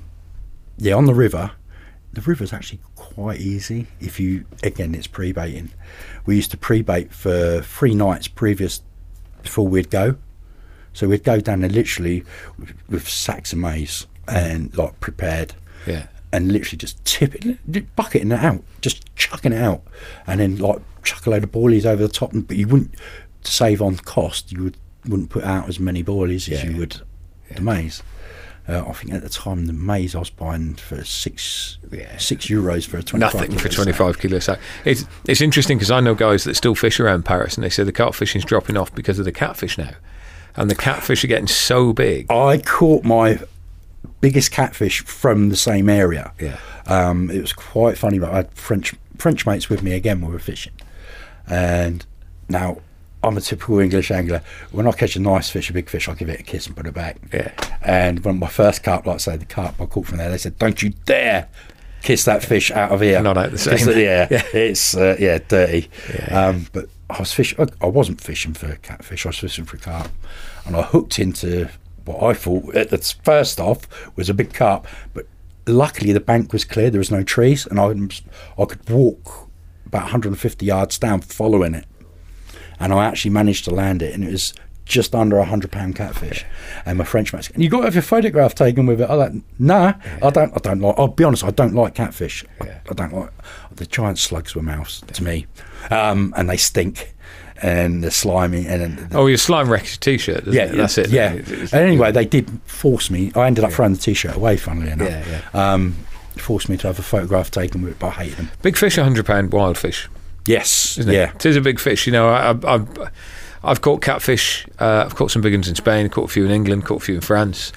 yeah, on the river, the river's actually quite easy if you again it's pre-baiting. We used to pre-bait for three nights previous before we'd go. So we'd go down there literally with, with sacks of maize and like prepared Yeah. and literally just tip it, bucketing it out, just chucking it out, and then like chuck a load of boilies over the top. and- But you wouldn't to save on cost. You would wouldn't put out as many boilies as you would the maize. Uh, I think at the time the maize I was buying for six Yeah. six euros for a twenty five. Nothing for 25 kilo sack. It's, it's interesting because I know guys that still fish around Paris and they say the carp fishing's dropping off because of the catfish now. And the catfish are getting so big. I caught my biggest catfish from the same area. Yeah. Um, it was quite funny, but I had French French mates with me again. We were fishing, and now I'm a typical English angler. When I catch a nice fish, a big fish, I give it a kiss and put it back. Yeah. And when my first carp, like I say, the carp I caught from there, they said, "Don't you dare." Kiss that fish out of here. Not out the same. Yeah, Yeah. it's uh, yeah dirty. Yeah. Um, but I was fishing. I, I wasn't fishing for catfish. I was fishing for carp, and I hooked into what I thought at the first off was a big carp. But luckily, the bank was clear. There was no trees, and I I could walk about 150 yards down, following it, and I actually managed to land it, and it was just under a hundred pound catfish. And my French mate said, "And you got to have your photograph taken with it?" I like, "Nah, I don't. I don't like. I'll be honest. I don't like catfish. I, Yeah. I don't like the giant slugs with mouths to me, um, and they stink, and they're slimy, and then Oh, your slime wrecks your t-shirt. doesn't yeah, it? that's it. Yeah. It's- it's- anyway, they did force me. I ended up throwing the t-shirt away. Funnily enough, Yeah, Um, forced me to have a photograph taken with it, but I hate them. Big fish, hundred pound wild fish. Yes, isn't it? yeah, it is a big fish. You know, I, I, I've, I've caught catfish. Uh, I've caught some big ones in Spain. Caught a few in England. Caught a few in France.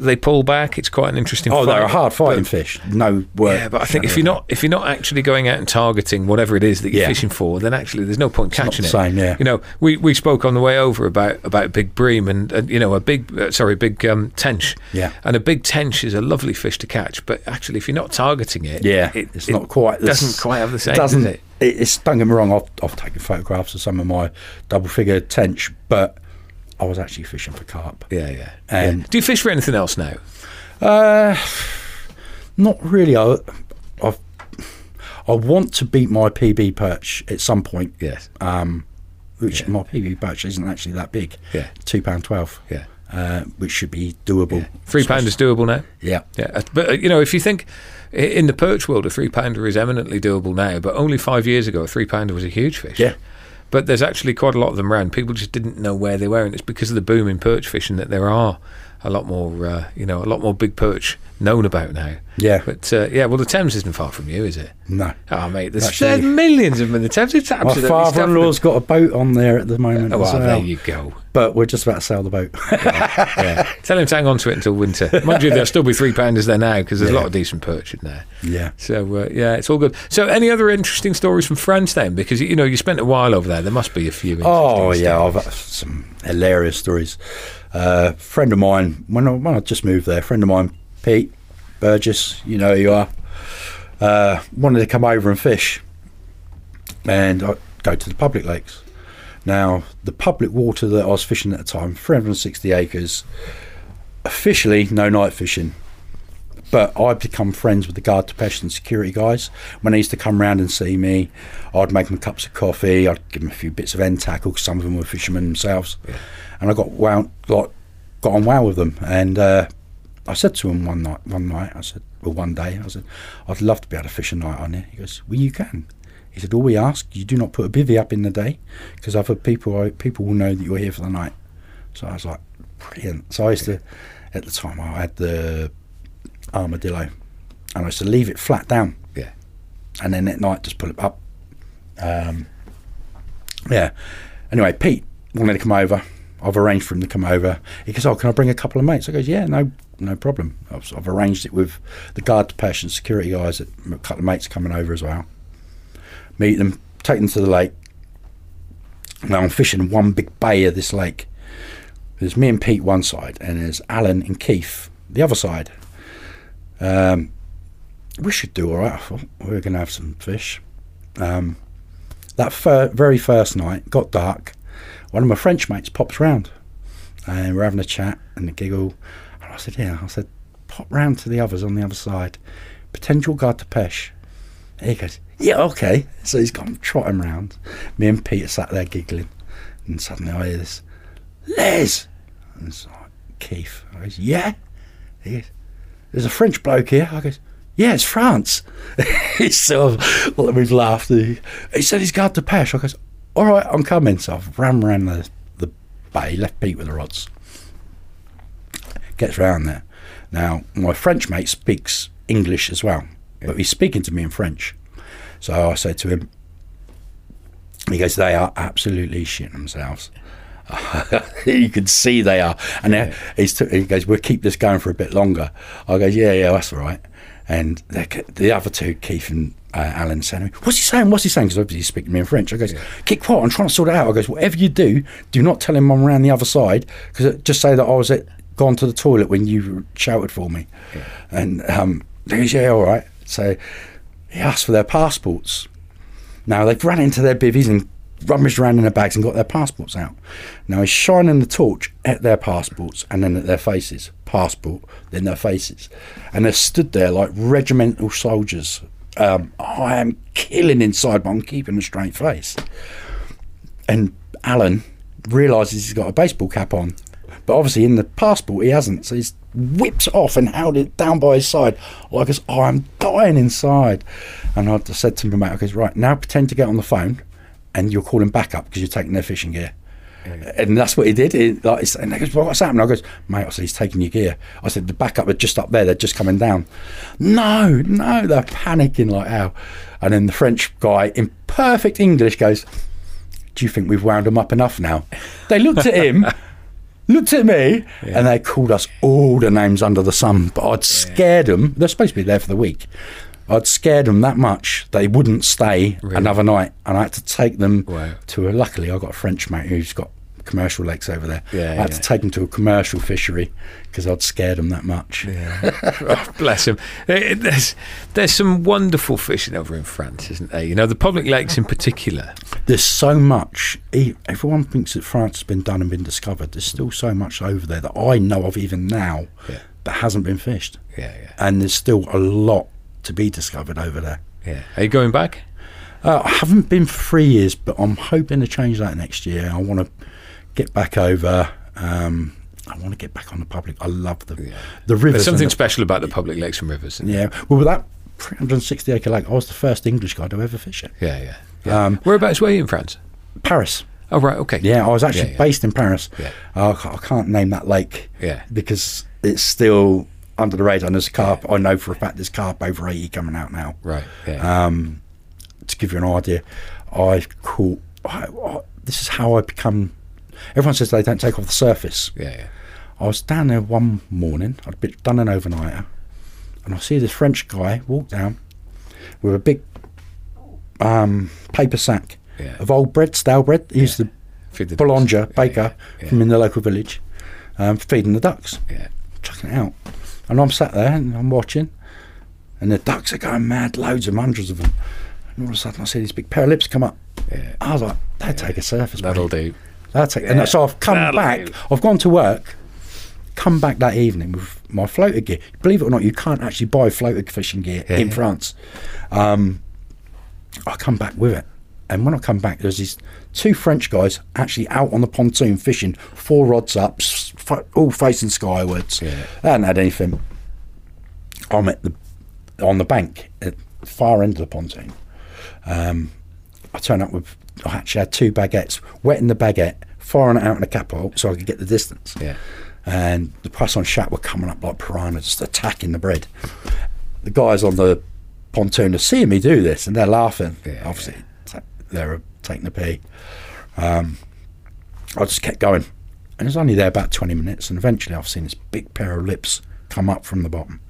They pull back. It's quite an interesting. Oh, fight. they're a hard fighting But- fish. No work. Yeah, but I think if you're not if you're not actually going out and targeting whatever it is that you're Yeah. fishing for, then actually there's no point not catching the it. same, yeah. You know, we, we spoke on the way over about about big bream and, and you know a big uh, sorry big um, tench. Yeah. and a big tench is a lovely fish to catch, but actually if you're not targeting it, Yeah, it, it's it not quite. doesn't quite have the same, Doesn't does it? It's don't get me wrong. I've, I've taken photographs of some of my double figure tench, but I was actually fishing for carp. Yeah, yeah. And- yeah. Do you fish for anything else now? Uh, not really. I, I've, I want to beat my PB perch at some point. Yes. Um, which my PB perch isn't actually that big. Yeah. two pound twelve. Yeah. Uh, which should be doable. Three pounders doable now. Yeah. Yeah, uh, but uh, you know, if you think in the perch world, a three pounder is eminently doable now. But only five years ago, a three pounder was a huge fish. Yeah. But there's actually quite a lot of them around. People just didn't know where they were, and it's because of the boom in perch fishing that there are a lot more, uh, you know, a lot more big perch known about now. Yeah. But uh, yeah, well, the Thames isn't far from you, is it? No. Oh, mate, there's, Actually- there's millions of them in the Thames. It's My absolutely father-in-law's got a boat on there at the moment. Oh, as well, well. there you go. But we're just about to sail the boat. Yeah. Tell him to hang on to it until winter. Mind you, there'll still be three pounders there now because there's a lot of decent perch in there. yeah. So uh, yeah, it's all good. So any other interesting stories from France then? Because you know you spent a while over there. There must be a few. Interesting Oh yeah. I've had some hilarious stories. Uh, friend of mine, when I, when I just moved there, friend of mine, Pete Burgess, you know who you are, uh, wanted to come over and fish, and I go to the public lakes. Now, the public water that I was fishing at the time, 360 acres, officially no night fishing. But I'd become friends with the garde-pêche and security guys. When they used to come round and see me, I'd make them cups of coffee. I'd give them a few bits of end tackle 'cause some of them were fishermen themselves. And I got got got on well with them. And uh, I said to him one night, one night, I said, well, one day, I said, I'd love to be able to fish a night on here. He goes, well, you can. He said, all we ask, you do not put a bivvy up in the day because other people people will know that you're here for the night. So I was like, brilliant. So I used to, at the time, I had the armadillo, and I used to leave it flat down, yeah. and then at night just pull it up. Um, yeah. Anyway, Pete wanted to come over. I've arranged for him to come over. He goes, "Oh, can I bring a couple of mates?" I goes, "Yeah, no, no problem." I've, I've arranged it with the guard and security guys. That a couple of mates coming over as well. Meet them, take them to the lake. Now I'm fishing one big bay of this lake. There's me and Pete one side, and there's Alan and Keith the other side. Um, we should do all right. We are going to have some fish. Um, that fir- very first night got dark. One of my French mates pops round, and we're having a chat and a giggle. And I said, "Yeah," I said, "Pop round to the others on the other side. Potential garde-pêche." He goes, "Yeah, okay." So he's gone trotting round. Me and Peter sat there giggling, and suddenly I hear this, "Les," and it's like Keith. I goes, "Yeah." He goes, there's a French bloke here. I goes, yeah, it's France. He's sort of, well, we've laughed. He, he said he's got to Pesh. I goes, all right, I'm coming. So I've ran round the, the bay, left Pete with the rods. Gets round there. Now, my French mate speaks English as well, but he's speaking to me in French. So I said to him, he goes, they are absolutely shitting themselves. you can see they are. And t- he goes, we'll keep this going for a bit longer. I goes, yeah, yeah, that's all right. And the other two, Keith and uh, Alan, said, to me, what's he saying? What's he saying? Because obviously he's speaking to me in French. I goes, keep quiet. I'm trying to sort it out. I goes, whatever you do, do not tell him I'm around the other side. Because just say that I was at, gone to the toilet when you shouted for me. And um, he goes, yeah, all right. So he asked for their passports. Now they've run into their bivvies and rummaged around in their bags and got their passports out. Now he's shining the torch at their passports and then at their faces. Passport, then their faces. And they're stood there like regimental soldiers. Um, I am killing inside, but I'm keeping a straight face. And Alan realises he's got a baseball cap on. But obviously in the passport he hasn't. So he's whipped it off and held it down by his side. Like, as, oh, I'm dying inside. And I said to my mate, I goes, right, now pretend to get on the phone and you're calling back up because you're taking their fishing gear. And that's what he did. He, like, and he goes, well, what's happening? I goes, mate, I said, he's taking your gear. I said, the backup are just up there. They're just coming down. No, no, they're panicking like hell. And then the French guy, in perfect English, goes, do you think we've wound them up enough now? They looked at him looked at me, and they called us all the names under the sun. But I'd scared them. They're supposed to be there for the week. I'd scared them that much they wouldn't stay another night, and I had to take them Wow. to a. Luckily, I got a French mate who's got commercial lakes over there. Yeah, I had yeah. to take them to a commercial fishery because I'd scared them that much. Oh, bless him. Eh, There's, there's some wonderful fishing over in France, isn't there? You know, the public lakes in particular. There's so much. Everyone thinks that France has been done and been discovered. There's still so much over there that I know of even now Yeah. that hasn't been fished, Yeah, yeah, and there's still a lot to be discovered over there. yeah. Are you going back? Uh, I haven't been for three years, but I'm hoping to change that next year. I want to get back over. Um, I want to get back on the public. I love the the rivers. There's something the- special about the public lakes and rivers. yeah. Well, with that 360 acre lake, I was the first English guy to ever fish it. Yeah, yeah. yeah. Um, Whereabouts were you in France? Paris. Oh, right, okay. Yeah, I was actually Yeah, yeah. based in Paris. Yeah. I, I can't name that lake. Yeah. Because it's still under the radar. And there's carp. I know for a fact there's carp over 80 coming out now. Right, yeah. Um, to give you an idea, I caught. I, I, this is how I become. Everyone says they don't take off the surface. yeah, yeah. I was down there one morning. I'd been, done an overnighter, and I see this French guy walk down with a big um, paper sack Yeah. of old bread, stale bread. He's the Feed the boulanger ducks. Yeah, baker yeah, from in the local village, um, feeding the ducks, Yeah. chucking it out. And I'm sat there and I'm watching, and the ducks are going mad, loads of hundreds of them. And all of a sudden, I see these big pair of lips come up. Yeah. I was like, "They'll take a surface. That'll do. That's it. Yeah, And so I've come that'll back. do. I've gone to work. Come back that evening with my floater gear. Believe it or not, you can't actually buy floater fishing gear Yeah, in. France. Um, I come back with it, and when I come back, there's these two French guys actually out on the pontoon fishing, four rods up, all facing skywards. Yeah. They hadn't had anything. I'm at the on the bank at the far end of the pontoon. Um, I turn up with. I actually had two baguettes, wetting the baguette, firing it out in the catapult so I could get the distance. Yeah. And the poisson chat were coming up like piranhas, just attacking the bread. The guys on the pontoon are seeing me do this, and they're laughing. Yeah, Obviously, ta- they're taking the pee. Um, I just kept going, and it was only there about twenty minutes, and eventually I've seen this big pair of lips come up from the bottom.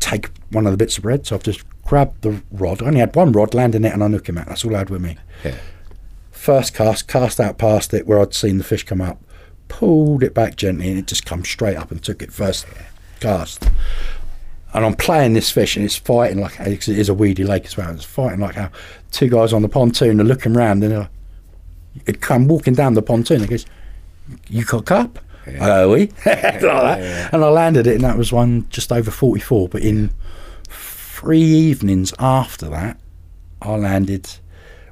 Take one of the bits of bread, so I've just grabbed the rod. I only had one rod, landing it, and I hook him out. That's all I had with me Yeah. First cast, cast out past it where I'd seen the fish come up, pulled it back gently, and it just come straight up and took it first cast. And I'm playing this fish, and it's fighting like because it is a weedy lake as well. It's fighting like how two guys on the pontoon are looking round, and uh, it come walking down the pontoon. It goes, "You got carp?" Yeah. "We," like that. and I landed it, and that was one just over 44. But in three evenings after that, I landed,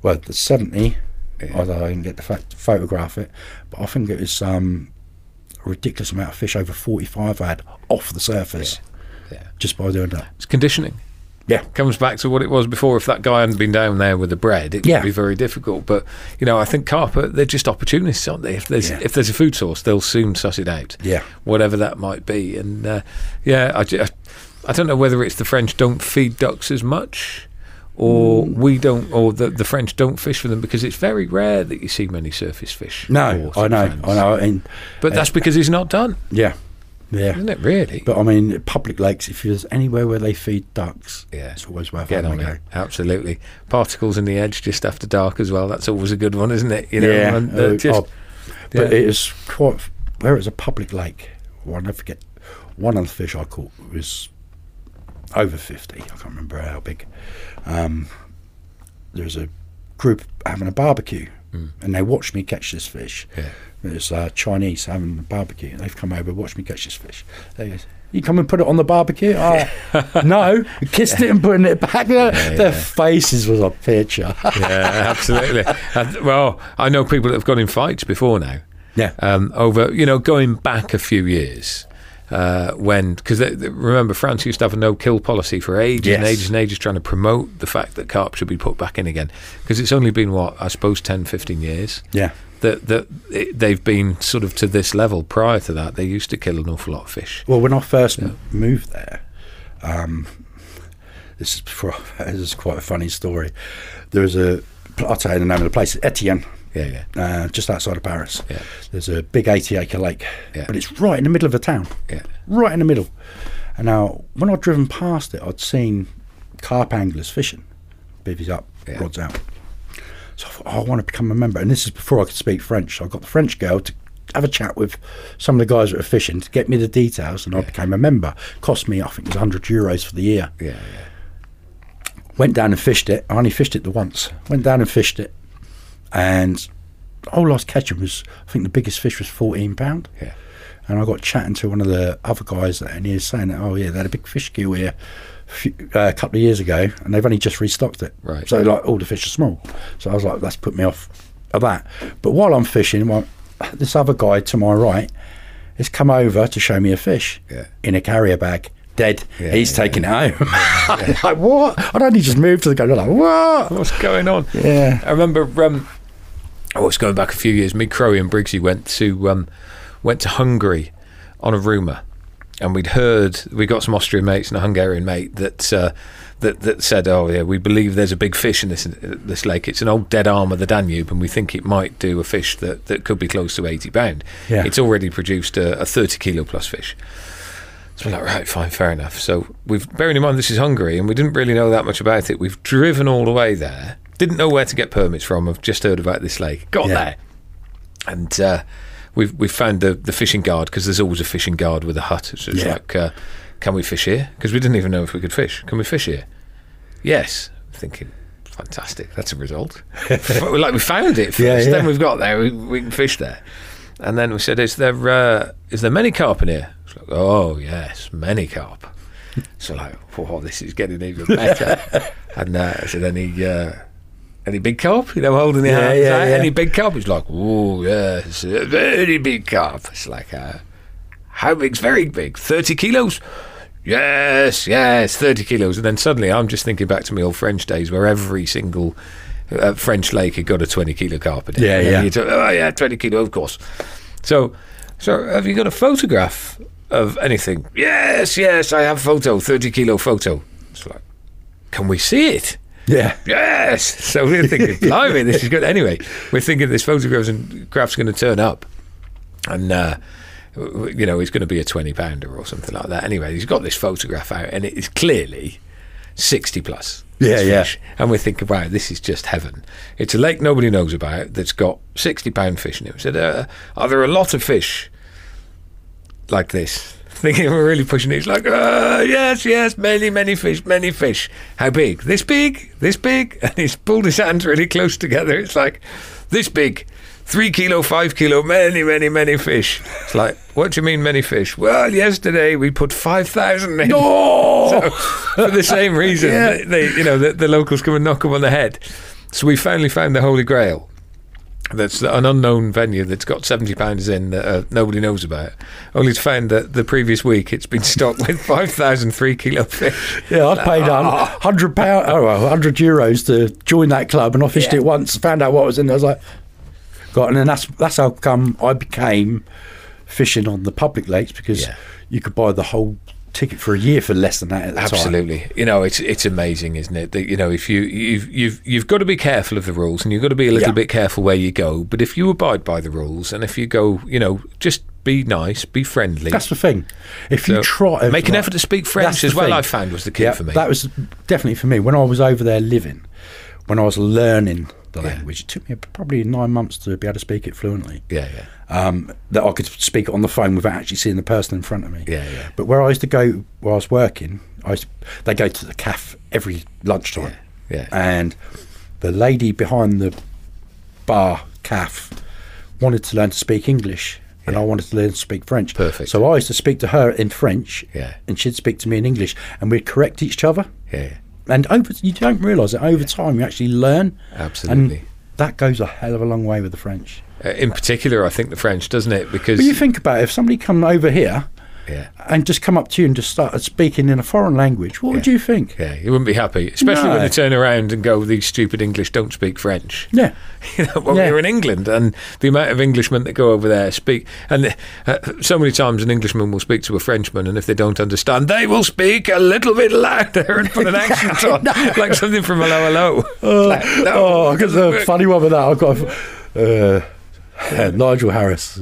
well, the 70. Yeah. Although I didn't get to pho- photograph it, but I think it was um, a ridiculous amount of fish over 45 I had off the surface Yeah. just by doing that. It's conditioning. Yeah. Comes back to what it was before. If that guy hadn't been down there with the bread, it Yeah. would be very difficult. But you know, I think carp, they're just opportunists, aren't they? If there's Yeah. if there's a food source, they'll soon suss it out. Yeah. whatever that might be. And uh, yeah, I, ju- I don't know whether it's the French don't feed ducks as much, or Mm. we don't, or the the French don't fish for them because it's very rare that you see many surface fish. No, I know. I know. And But that's because it's not done, yeah, yeah. isn't it? Really? But I mean, public lakes, if there's anywhere where they feed ducks, Yeah. it's always worth Get having on a it. Absolutely. Particles in the edge just after dark as well. That's always a good one, isn't it? You know, yeah, and, uh, uh, just- oh, but yeah. it is quite where it's a public lake. Well, I forget one of the fish I caught was over fifty. I can't remember how big. Um, there was a group having a barbecue, and they watched me catch this fish. Yeah. There's uh, Chinese having a barbecue. And they've come over, watched me catch this fish. They goes, "You come and put it on the barbecue?" Oh, no, kissed it and putting it back. Their faces was a picture. yeah, absolutely. And, well, I know people that have gone in fights before now. Yeah. Um, over, you know, going back a few years. Uh, when, because remember, France used to have a no-kill policy for ages and ages and ages, trying to promote the fact that carp should be put back in again. Because it's only been what I suppose 10, 15 years yeah. that that it, they've been sort of to this level. Prior to that, they used to kill an awful lot of fish. Well, when I first m- moved there, um, this is this is quite a funny story. There was a, I'll tell you the name of the place, Etienne. Yeah, yeah. uh, just outside of Paris. Yeah. There's a big 80 acre lake, Yeah. but it's right in the middle of the town. Yeah. Right in the middle. And now, when I'd driven past it, I'd seen carp anglers fishing, bivvies up, Yeah. rods out. So I thought, oh, I want to become a member. And this is before I could speak French. So I got the French girl to have a chat with some of the guys that were fishing to get me the details, and I became a member. Cost me, I think it was 100 euros for the year. Yeah, Yeah, Went down and fished it. I only fished it the once. Went down and fished it, and all last catching was, I think the biggest fish was 14 pound. yeah. And I got chatting to one of the other guys, there, and he was saying that, oh yeah, they had a big fish queue here a, few, uh, a couple of years ago, and they've only just restocked it. Right. So like all the fish are small. So I was like, that's put me off of that. But while I'm fishing, this other guy to my right has come over to show me a fish Yeah. in a carrier bag. Dead. Yeah, He's yeah, taking it home. Like, what? I'd only just moved to the guy. Like, what? What's going on? Yeah. I remember. Um, oh, it's going back a few years. Me, Crowe, and Briggsy went to um, went to Hungary on a rumor, and we'd heard we got some Austrian mates and a Hungarian mate that. Uh, that, that said, oh yeah, we believe there's a big fish in this this lake. It's an old dead arm of the Danube, and we think it might do a fish that, that could be close to eighty pound. Yeah. It's already produced a, a thirty kilo plus fish. So we're like, right, fine, fair enough. So we've bearing in mind this is Hungary, and we didn't really know that much about it. We've driven all the way there, didn't know where to get permits from. I've just heard about this lake, got Yeah. there, and uh, we've we've found the the fishing guard because there's always a fishing guard with a hut. So it's Yeah. like, uh, can we fish here? Because we didn't even know if we could fish. Can we fish here? Yes. Thinking, fantastic. That's a result. like we found it first. Yeah. Then we've got there. We, we can fish there. And then we said, "Is there uh, is there many carp in here?" It's like, "Oh yes, many carp." so like, "Whoa, this is getting even better." and uh, I said, "Any uh, any big carp?" You know, holding the Yeah, hands yeah, yeah. Any big carp? He's like, "Oh yes, a very big carp." It's like, uh, "How big's very big? Thirty kilos?" Yes, yes, 30 kilos. And then suddenly I'm just thinking back to my old French days where every single uh, French lake had got a 20 kilo carp in it. Yeah, yeah. you talk, oh, yeah, 20 kilo, of course. So, so have you got a photograph of anything? Yes, yes, I have photo, 30 kilo photo. It's like, can we see it? Yeah. Yes. So we're thinking, blimey, this is good. Anyway, we're thinking this photograph and craft's going to turn up, and uh, you know, it's going to be a twenty pounder or something like that. Anyway, he's got this photograph out, and it is clearly sixty plus. Yeah, yeah. fish. And we're thinking, wow, this is just heaven. It's a lake nobody knows about that's got sixty pound fish in it. We said, uh, are there a lot of fish like this? Thinking we're really pushing it. It's like, uh, yes, yes, many, many fish, many fish. How big? This big? This big? And he's pulled his hands really close together. It's like, this big. Three kilo, five kilo, many, many, many fish. It's like, what do you mean many fish? Well, yesterday we put 5,000 in. No! So, for the same reason, Yeah. they, they- you know, the, the locals come and knock them on the head. So we finally found the Holy Grail. That's an unknown venue that's got seventy pounds in that uh, nobody knows about. Only to find that the previous week it's been stocked with five thousand three kilo fish. Yeah, I paid a hundred pound, oh, well, hundred euros to join that club, and I fished Yeah. it once. Found out what was in there. I was like, got, and then that's that's how come I became fishing on the public lakes because Yeah. you could buy the whole ticket for a year for less than that at the time. Absolutely, you know it's it's amazing, isn't it? That you know if you you've you've you've got to be careful of the rules, and you've got to be a little Yeah. bit careful where you go. But if you abide by the rules, and if you go, you know, just be nice, be friendly. That's the thing. If you So, try, make an like- effort to speak French as well. thing. I found was the key Yeah, for me. That was definitely for me. When I was over there living, when I was learning the Yeah. language, it took me probably nine months to be able to speak it fluently. yeah, yeah. Um, that I could speak it on the phone without actually seeing the person in front of me. Yeah, yeah. But where I used to go while I was working, I used they go to the cafe every lunchtime. Yeah, yeah. And the lady behind the bar cafe wanted to learn to speak English. And I wanted to learn to speak French. Perfect. So I used to speak to her in French, Yeah. and she'd speak to me in English, and we'd correct each other. Yeah. And over, you don't realise it. Over time, you actually learn. Absolutely. And that goes a hell of a long way with the French. Uh, in particular, I think the French, doesn't it? Because But you think about it, if somebody come over here yeah, and just come up to you and just start speaking in a foreign language, what would you think? yeah, you wouldn't be happy, especially when they turn around and go, "These stupid English don't speak French." Yeah. you know, when Yeah. were in England, and the amount of Englishmen that go over there speak, and uh, so many times an Englishman will speak to a Frenchman, and if they don't understand, they will speak a little bit louder and put an accent on, like something from Hello Hello. Like, no, Oh, I got the funny one with that. I've got. A, Uh, Nigel Harris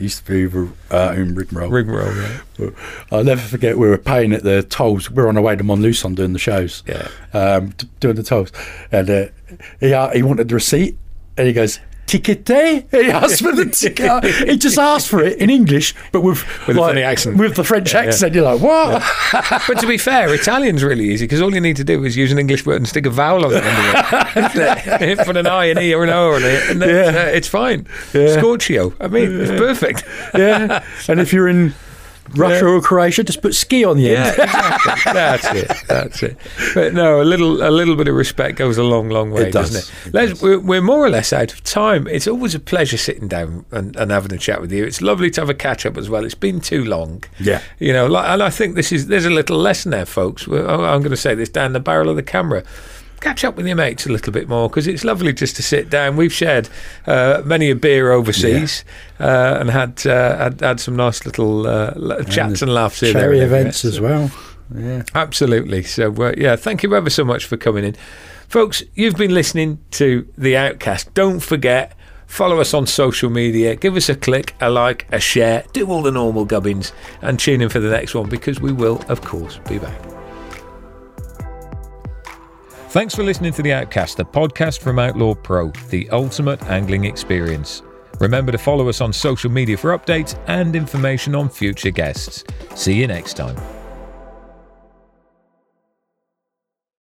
used to be uh, in rigmarole. Rigmarole, yeah. I'll never forget we were paying at the tolls. We were on our way to Montluçon doing the shows. Yeah. Um, doing the tolls. And uh, he, uh, he wanted the receipt and he goes, Ticket? He asked for the ticket. he just asked for it in English, but with, With like, funny accent. With the French accent. You're like, what? but to be fair, Italian's really easy because all you need to do is use an English word and stick a vowel on the end of it. Put an I, an E, or an O on it, and then Yeah. uh, it's fine. Yeah. Scorchio. I mean, it's perfect. yeah. And if you're in Russia or Croatia, just put ski on the Yeah, end. exactly. That's it. That's it. But no, a little a little bit of respect goes a long, long way, It does. doesn't it? It does. we're, we're more or less out of time. It's always a pleasure sitting down and, and having a chat with you. It's lovely to have a catch up as well. It's been too long. Yeah. You know, like, and I think this is there's a little lesson there, folks. I'm going to say this down the barrel of the camera. Catch up with your mates a little bit more because it's lovely just to sit down. We've shared uh, many a beer overseas uh, and had, uh, had had some nice little uh, chats and laughs here, Cherry events as well. Yeah. Absolutely. So, uh, yeah, thank you ever so much for coming in. Folks, you've been listening to The Outcast. Don't forget, follow us on social media, give us a click, a like, a share, do all the normal gubbins, and tune in for the next one because we will, of course, be back. Thanks for listening to The Outcast, the podcast from Outlaw Pro, the ultimate angling experience. Remember to follow us on social media for updates and information on future guests. See you next time.